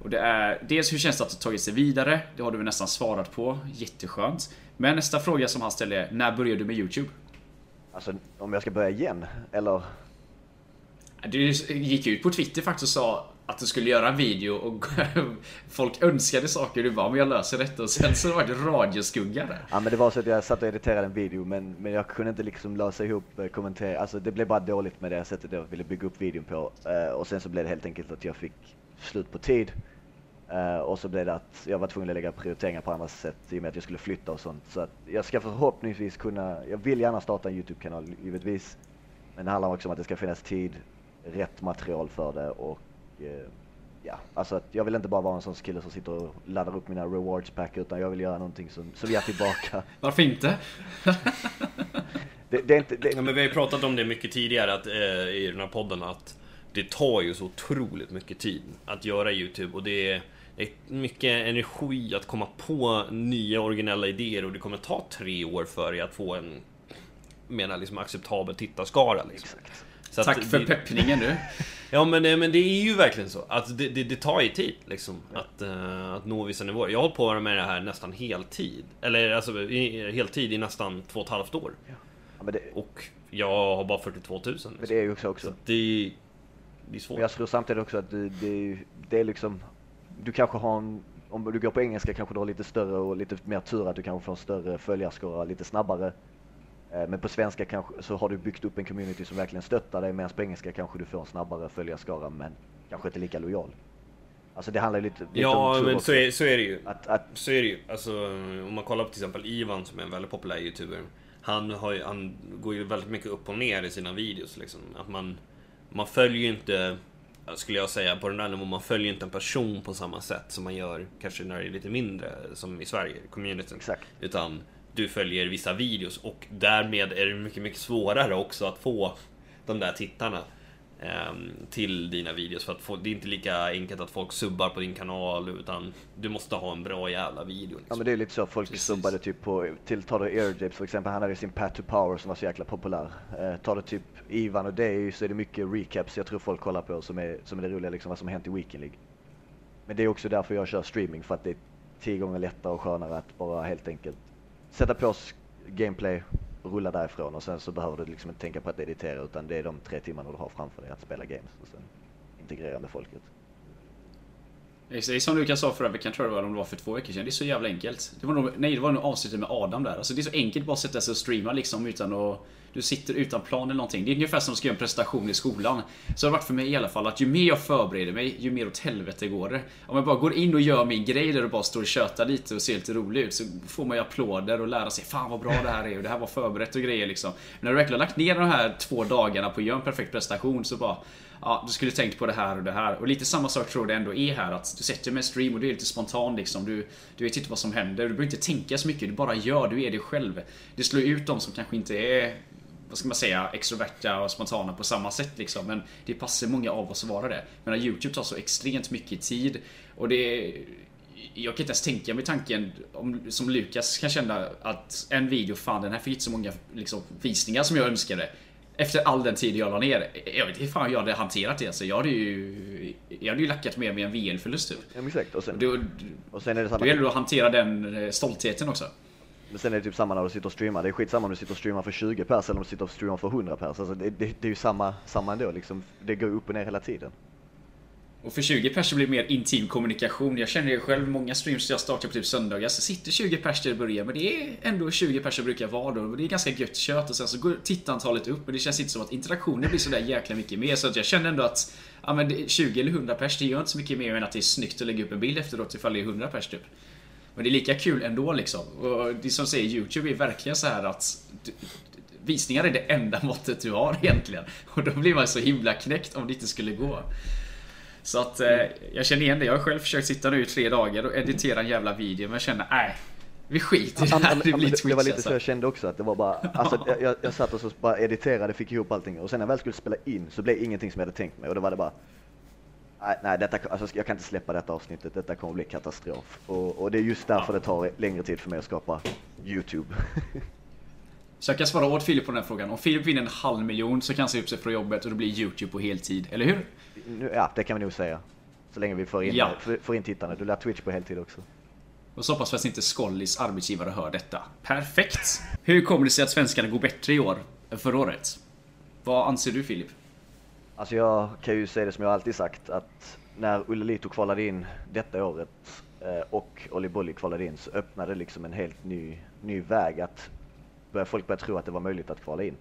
Och det är dels hur känns det att ha tagit sig vidare? Det har du väl nästan svarat på. Jätteskönt. Men nästa fråga som han ställer är, när började du med YouTube? Alltså om jag ska börja igen, eller? Du gick ut på Twitter faktiskt och sa att du skulle göra en video och folk önskade saker. Du bara, men jag löser detta. Och sen så var det radioskugga där. Ja men det var så att jag satt och editerade en video men, men jag kunde inte liksom lösa ihop eh, kommentera, alltså det blev bara dåligt med det sättet jag ville bygga upp videon på. Eh, och sen så blev det helt enkelt att jag fick slut på tid. Eh, och så blev det att jag var tvungen att lägga prioriteringar på andra sätt i och med att jag skulle flytta och sånt. Så att jag ska förhoppningsvis kunna, jag vill gärna starta en YouTube-kanal givetvis. Men det handlar också om att det ska finnas tid, rätt material för det och ja, alltså att jag vill inte bara vara en sån kille som sitter och laddar upp mina rewards pack utan jag vill göra någonting som, som ger tillbaka. Varför inte? Det, det är inte, det, Ja, men vi har ju pratat om det mycket tidigare att, eh, i den här podden att det tar ju så otroligt mycket tid att göra YouTube och det är det är mycket energi att komma på nya originella idéer och det kommer ta tre år för dig att få en menar liksom acceptabel tittarskara. Liksom. Exakt. Så Tack för det- peppningen nu. Ja men, eh, men det är ju verkligen så. Att det, det, det tar ju tid liksom. Att, eh, att nå vissa nivåer. Jag har hållit på med det här nästan heltid. Eller alltså i, heltid i nästan två och ett halvt år. Ja, det, Och jag har bara 42 000. Liksom. men det är ju också, Så också. det, det är svårt. Men jag tror samtidigt också att det, det, det är liksom, du kanske har en, om du går på engelska kanske du har lite större och lite mer tur att du kanske får en större följarskara lite snabbare. Eh, Men på svenska kanske, så har du byggt upp en community som verkligen stöttar dig medan på engelska kanske du får en snabbare följarskara men kanske inte lika lojal. Alltså det handlar lite, lite Ja, om tur men så är, så är det ju. Att, att, Så är det ju. Alltså, om man kollar på till exempel Ivan som är en väldigt populär YouTuber. Han, har ju, han går ju väldigt mycket upp och ner i sina videos. Liksom. Att man, man följer ju inte, skulle jag säga, på den där nivån, man följer inte en person på samma sätt som man gör kanske när det är lite mindre, som i Sverige, communityn. exakt. Utan du följer vissa videos och därmed är det mycket, mycket svårare också att få de där tittarna ehm, till dina videos. För att få, det är inte lika enkelt att folk subbar på din kanal utan du måste ha en bra jävla video. Ja Liksom. men det är lite så, folk Precis. subbade typ på, till, tar du Airjapes för exempel, han hade sin Path to Power som var så jäkla populär. Eh, tar du typ Ivan och dig så är det mycket recaps jag tror folk kollar på som är, som är det roliga liksom, vad som har hänt i Weekend League. Men det är också därför jag kör streaming, för att det är tio gånger lättare och skönare att bara helt enkelt sätta på gameplay rulla därifrån och sen så behöver du liksom inte tänka på att editera utan det är de tre timmarna du har framför dig att spela games och sen integrera med folket. Det är som Lukas sa förra veckan tror jag det var, om det var för två veckor sedan. Det är så jävla enkelt. Det var nog, nej, det var nog avsnittet med Adam där. Alltså det är så enkelt bara att sätta sig och streama liksom utan att... Du sitter utan plan eller någonting. Det är ungefär som att göra en presentation i skolan. Så har det varit för mig i alla fall att ju mer jag förbereder mig, ju mer åt helvete går det. Om jag bara går in och gör min grej där och bara står och tjötar lite och ser lite rolig ut så får man ju applåder och lära sig Fan vad bra det här är och det här var förberett och grejer liksom. Men när du verkligen har lagt ner de här två dagarna på att göra en perfekt prestation så bara Ja, du skulle tänkt på det här och det här. Och lite samma sak tror jag det ändå är här. Att du sätter med en stream och du är lite spontan liksom. Du, du vet inte vad som händer. Du behöver inte tänka så mycket. Du bara gör. Du är dig själv. Det slår ut de som kanske inte är vad ska man säga, extroverta och spontana på samma sätt liksom. Men det passar många av oss att vara det. Men Youtube tar så extremt mycket tid. Och det jag kan inte ens tänka mig tanken om, som Lukas kan känna att en video, fan den här fick inte så många liksom, visningar som jag önskade. Efter all den tid jag la ner. Jag vet inte fan jag hade hanterat det. Alltså, jag hade ju, jag hade ju lackat med mig en VL-förlust typ. Ja, exakt. Och sen, Då, och sen är det samma. då gäller det att hantera den eh, stoltheten också. Men sen är det typ samma när du sitter och streamar. Det är skitsamma om du sitter och streamar för 20 pers eller om du sitter och streamar för 100 pers. Alltså det, det, det är ju samma, samma ändå liksom. Det går upp och ner hela tiden. Och för 20 pers blir det mer intim kommunikation. Jag känner ju själv många streams jag startar på typ söndagar så sitter 20 pers till att börja men det är ändå 20 pers som brukar vara då. Och det är ganska gött kött och sen så går tittantalet upp men det känns inte som att interaktionen blir sådär jäkla mycket mer. Så att jag känner ändå att ja, men 20 eller 100 pers det gör inte så mycket mer än att det är snyggt att lägga upp en bild efteråt ifall det är 100 pers typ. Men det är lika kul ändå liksom. Och det som säger Youtube är verkligen så här att visningar är det enda måttet du har egentligen. Och då blir man så himla knäckt om det inte skulle gå. Så att eh, jag känner igen det. Jag har själv försökt sitta nu i tre dagar och editera en jävla video men jag känner nej. Vi skiter i det Ja, här. Det blir det, det var Twitch lite alltså. så jag kände också att det var bara, alltså jag- jag, jag satt och så bara editerade, fick ihop allting och sen när jag väl skulle spela in så blev ingenting som jag hade tänkt mig och då var det bara Nej, nej detta, alltså, jag kan inte släppa detta avsnittet, detta kommer bli katastrof. Och, och det är just därför det tar längre tid för mig att skapa YouTube. Så jag kan svara åt Filip på den här frågan. Om Filip vinner en halv miljon så kan han se upp sig från jobbet och det blir Youtube på heltid. Eller hur? Ja, det kan vi nog säga. Så länge vi får in, Ja. får, får in tittarna. Du lär Twitch på heltid också. Och så hoppas vi att inte Skollis arbetsgivare hör detta. Perfekt! Hur kommer det sig att svenskarna går bättre i år än förra året? Vad anser du Filip? Alltså jag kan ju säga det som jag alltid sagt att när Ulle Lito kvalade in detta året eh, och Olli Bolli kvalade in så öppnade det liksom en helt ny, ny väg att börja, folk började tro att det var möjligt att kvala in.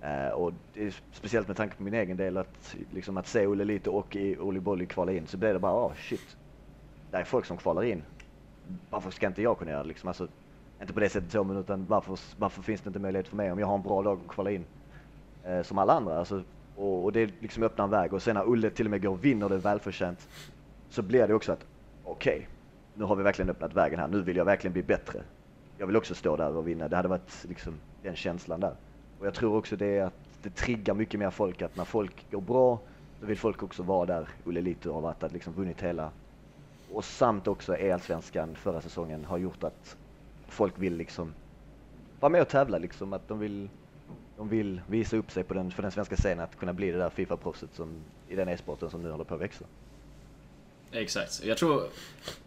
Eh, och det speciellt med tanke på min egen del att, liksom att se Ulle Lito och Olli Bolli kvala in så blev det bara ah shit. Det är folk som kvalar in. Varför ska inte jag kunna göra det liksom? Alltså, inte på det sättet så men utan varför, varför finns det inte möjlighet för mig om jag har en bra dag att kvala in? eh, som alla andra. Alltså, och, och det liksom öppnar en väg och sen när Ulle till och med går och vinner det välförtjänt så blir det också att okej, nu har vi verkligen öppnat vägen här. Nu vill jag verkligen bli bättre. Jag vill också stå där och vinna. Det hade varit liksom den känslan där. Och jag tror också det är att det triggar mycket mer folk att när folk går bra då vill folk också vara där Ulle Litu har varit, att liksom vunnit hela. Och samt också E-allsvenskan förra säsongen har gjort att folk vill liksom vara med och tävla liksom. Att de vill de vill visa upp sig på den, för den svenska scenen att kunna bli det där Fifa-proffset som i den e-sporten som nu håller på att växa. Exakt. Jag tror...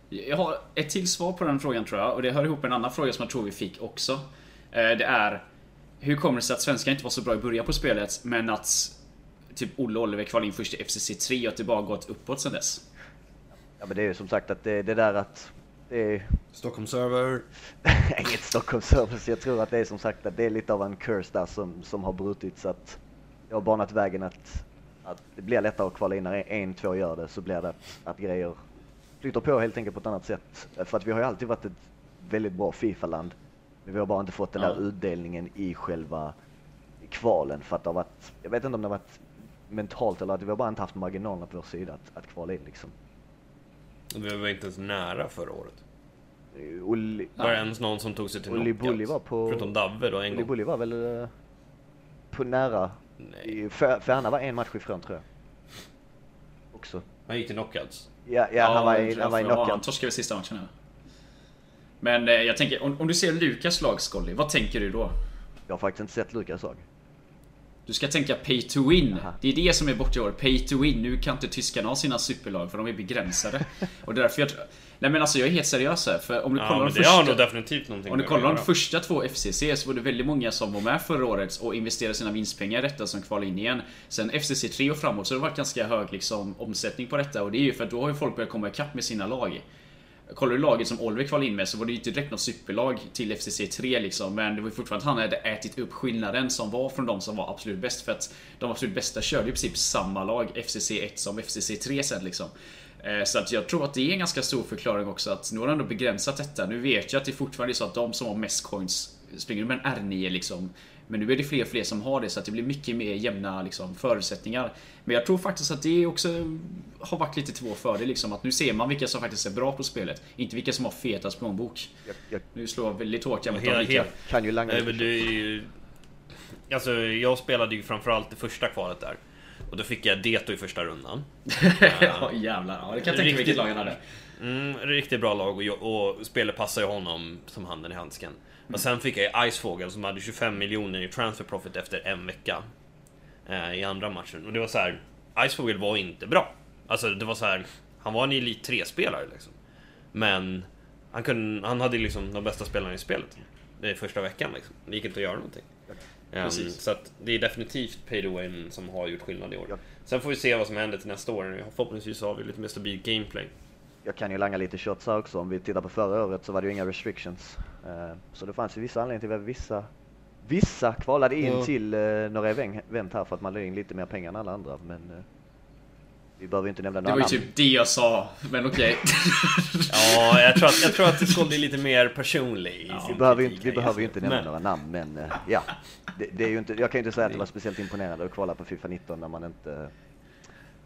Jag har ett till svar på den frågan tror jag och det hör ihop med en annan fråga som jag tror vi fick också. Eh, Det är Hur kommer det sig att svenskar inte var så bra i början på spelet men att Typ Olle Oliver kvalade in först i FCC 3 och att det bara gått uppåt sen dess? Ja men det är ju som sagt att det, det där att det är Stockholm server. inget Stockholm service. Jag tror att det är som sagt att det är lite av en curse där som, som har brutits att jag har banat vägen att, att det blir lättare att kvala in när en, två gör det så blir det att, att grejer flyter på helt enkelt på ett annat sätt. För att vi har ju alltid varit ett väldigt bra Fifa-land. Men vi har bara inte fått den Ja. där utdelningen i själva kvalen för att det har varit, jag vet inte om det har varit mentalt eller att vi har bara inte haft marginalerna på vår sida att, att kvala in liksom. Vi var inte ens nära förra året. Olli, Var det ens någon som tog sig till Olli knockout? Bulli var på... Förutom Davve då en Olli gång. Bulli var väl eh, på nära. Nej, Färna var en match ifrån tror jag. Också. han gick till knockouts. Ja, ja, han var i, jag han var i ja, Han knockout. torskade väl sista matchen här. Men eh, jag tänker, om, om du ser Lukas lag Skolly, vad tänker du då? Jag har faktiskt inte sett Lukas lag. Du ska tänka pay to win. Aha. Det är det som är borta i år. Pay to win. Nu kan inte tyskarna ha sina superlag för de är begränsade. Och därför jag... tror- Nej men alltså jag är helt seriös här. För om du Ja, kollar men de det har nog första... definitivt någonting Om du kollar de första två FCC så var det väldigt många som var med förra året och investerade sina vinstpengar i detta som kvalade in igen. Sen FCC 3 och framåt så har det varit ganska hög liksom, omsättning på detta och det är ju för att då har ju folk börjat komma ikapp med sina lag. Kollar du laget som Oliver kvalade in med så var det ju inte direkt något superlag till FCC 3 liksom. Men det var ju fortfarande att han hade ätit upp skillnaden som var från de som var absolut bäst. För att de absolut bästa körde ju i princip samma lag FCC 1 som FCC 3 sen liksom. Eh, så att jag tror att det är en ganska stor förklaring också att nu har de ändå begränsat detta. Nu vet jag att det fortfarande är så att de som har mest coins springer med en R9 liksom men nu är det fler och fler som har det så att det blir mycket mer jämna liksom, förutsättningar. Men jag tror faktiskt att det också har varit lite till vår fördel liksom. Att nu ser man vilka som faktiskt är bra på spelet. Inte vilka som har fetast plånbok. Jag, jag Nu slår jag väldigt hårt de rika. helt- kan ju langa Nej, men det är ju... Alltså, jag spelade ju framförallt det första kvalet där. Och då fick jag Deto i första rundan. ja jävlar. Ja, det kan jag tänka mig Riktigt- vilket lag han hade. Mm, riktigt bra lag och, och spelet passar ju honom som handen i handsken. Och sen fick jag Icefågel som hade 25 miljoner i transfer profit efter en vecka. Eh, I andra matchen. Och det var så här. Icefågel var inte bra. Alltså det var så här. Han var en Elit 3-spelare liksom. Men han, kunde, han hade liksom de bästa spelarna i spelet. Är första veckan liksom. Det gick inte att göra någonting. Um, så att det är definitivt to win som har gjort skillnad i år. Ja. Sen får vi se vad som händer till nästa år. Förhoppningsvis har vi lite mer stabil gameplay. Jag kan ju langa lite shots här också. Om vi tittar på förra året så var det ju inga restrictions. Eh, Så det fanns ju vissa anledningar till att vissa, vissa kvalade in Ja. till eh, några event här för att man la in lite mer pengar än alla andra. Men eh, vi behöver inte nämna Det några var ju typ det jag sa, men okej. Ja, jag tror att, jag tror att Skold är lite mer personlig sin Vi behöver ju inte, vi behöver inte nämna Men- några namn men eh, ja. Det, det är ju inte, jag kan ju inte säga att det var speciellt imponerande att kvala på Fifa 19 när man inte...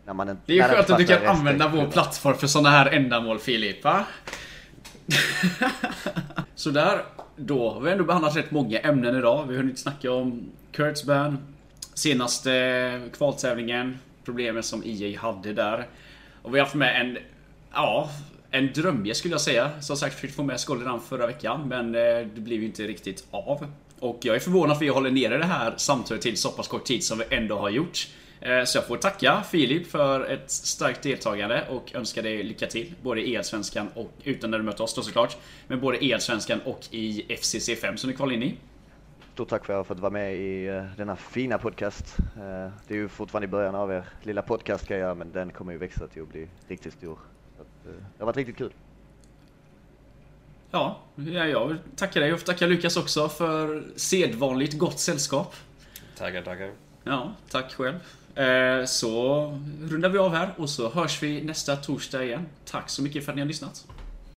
När man Det är ju skönt att du kan använda vår plattform för sådana här ändamål Filip, va? Sådär, då har vi ändå behandlat rätt många ämnen idag. Vi har hunnit snacka om Kurt's ban, senaste kvaltävlingen, problemen som EA hade där. Och vi har haft med en, ja, en drömgäst skulle jag säga. Som sagt, försökte få med Skolleran förra veckan, men eh, det blev ju inte riktigt av. Och jag är förvånad för att vi håller nere det här samtalet till så pass kort tid som vi ändå har gjort. Eh, Så jag får tacka Filip för ett starkt deltagande och önska dig lycka till. Både i Elsvenskan och, utan när du möter oss då såklart. Men både i Elsvenskan och i FCC5 som du kvalar in i. Stort tack för att jag fått vara med i eh, denna fina podcast. Eh, det är ju fortfarande i början av er lilla podcast ska jag göra, men den kommer ju växa till att bli riktigt stor. Det har varit riktigt kul. Ja, ja, jag tackar dig och tackar Lukas också för sedvanligt gott sällskap. Tackar, tackar. Ja, tack själv. Eh, så rundar vi av här och så hörs vi nästa torsdag igen. Tack så mycket för att ni har lyssnat.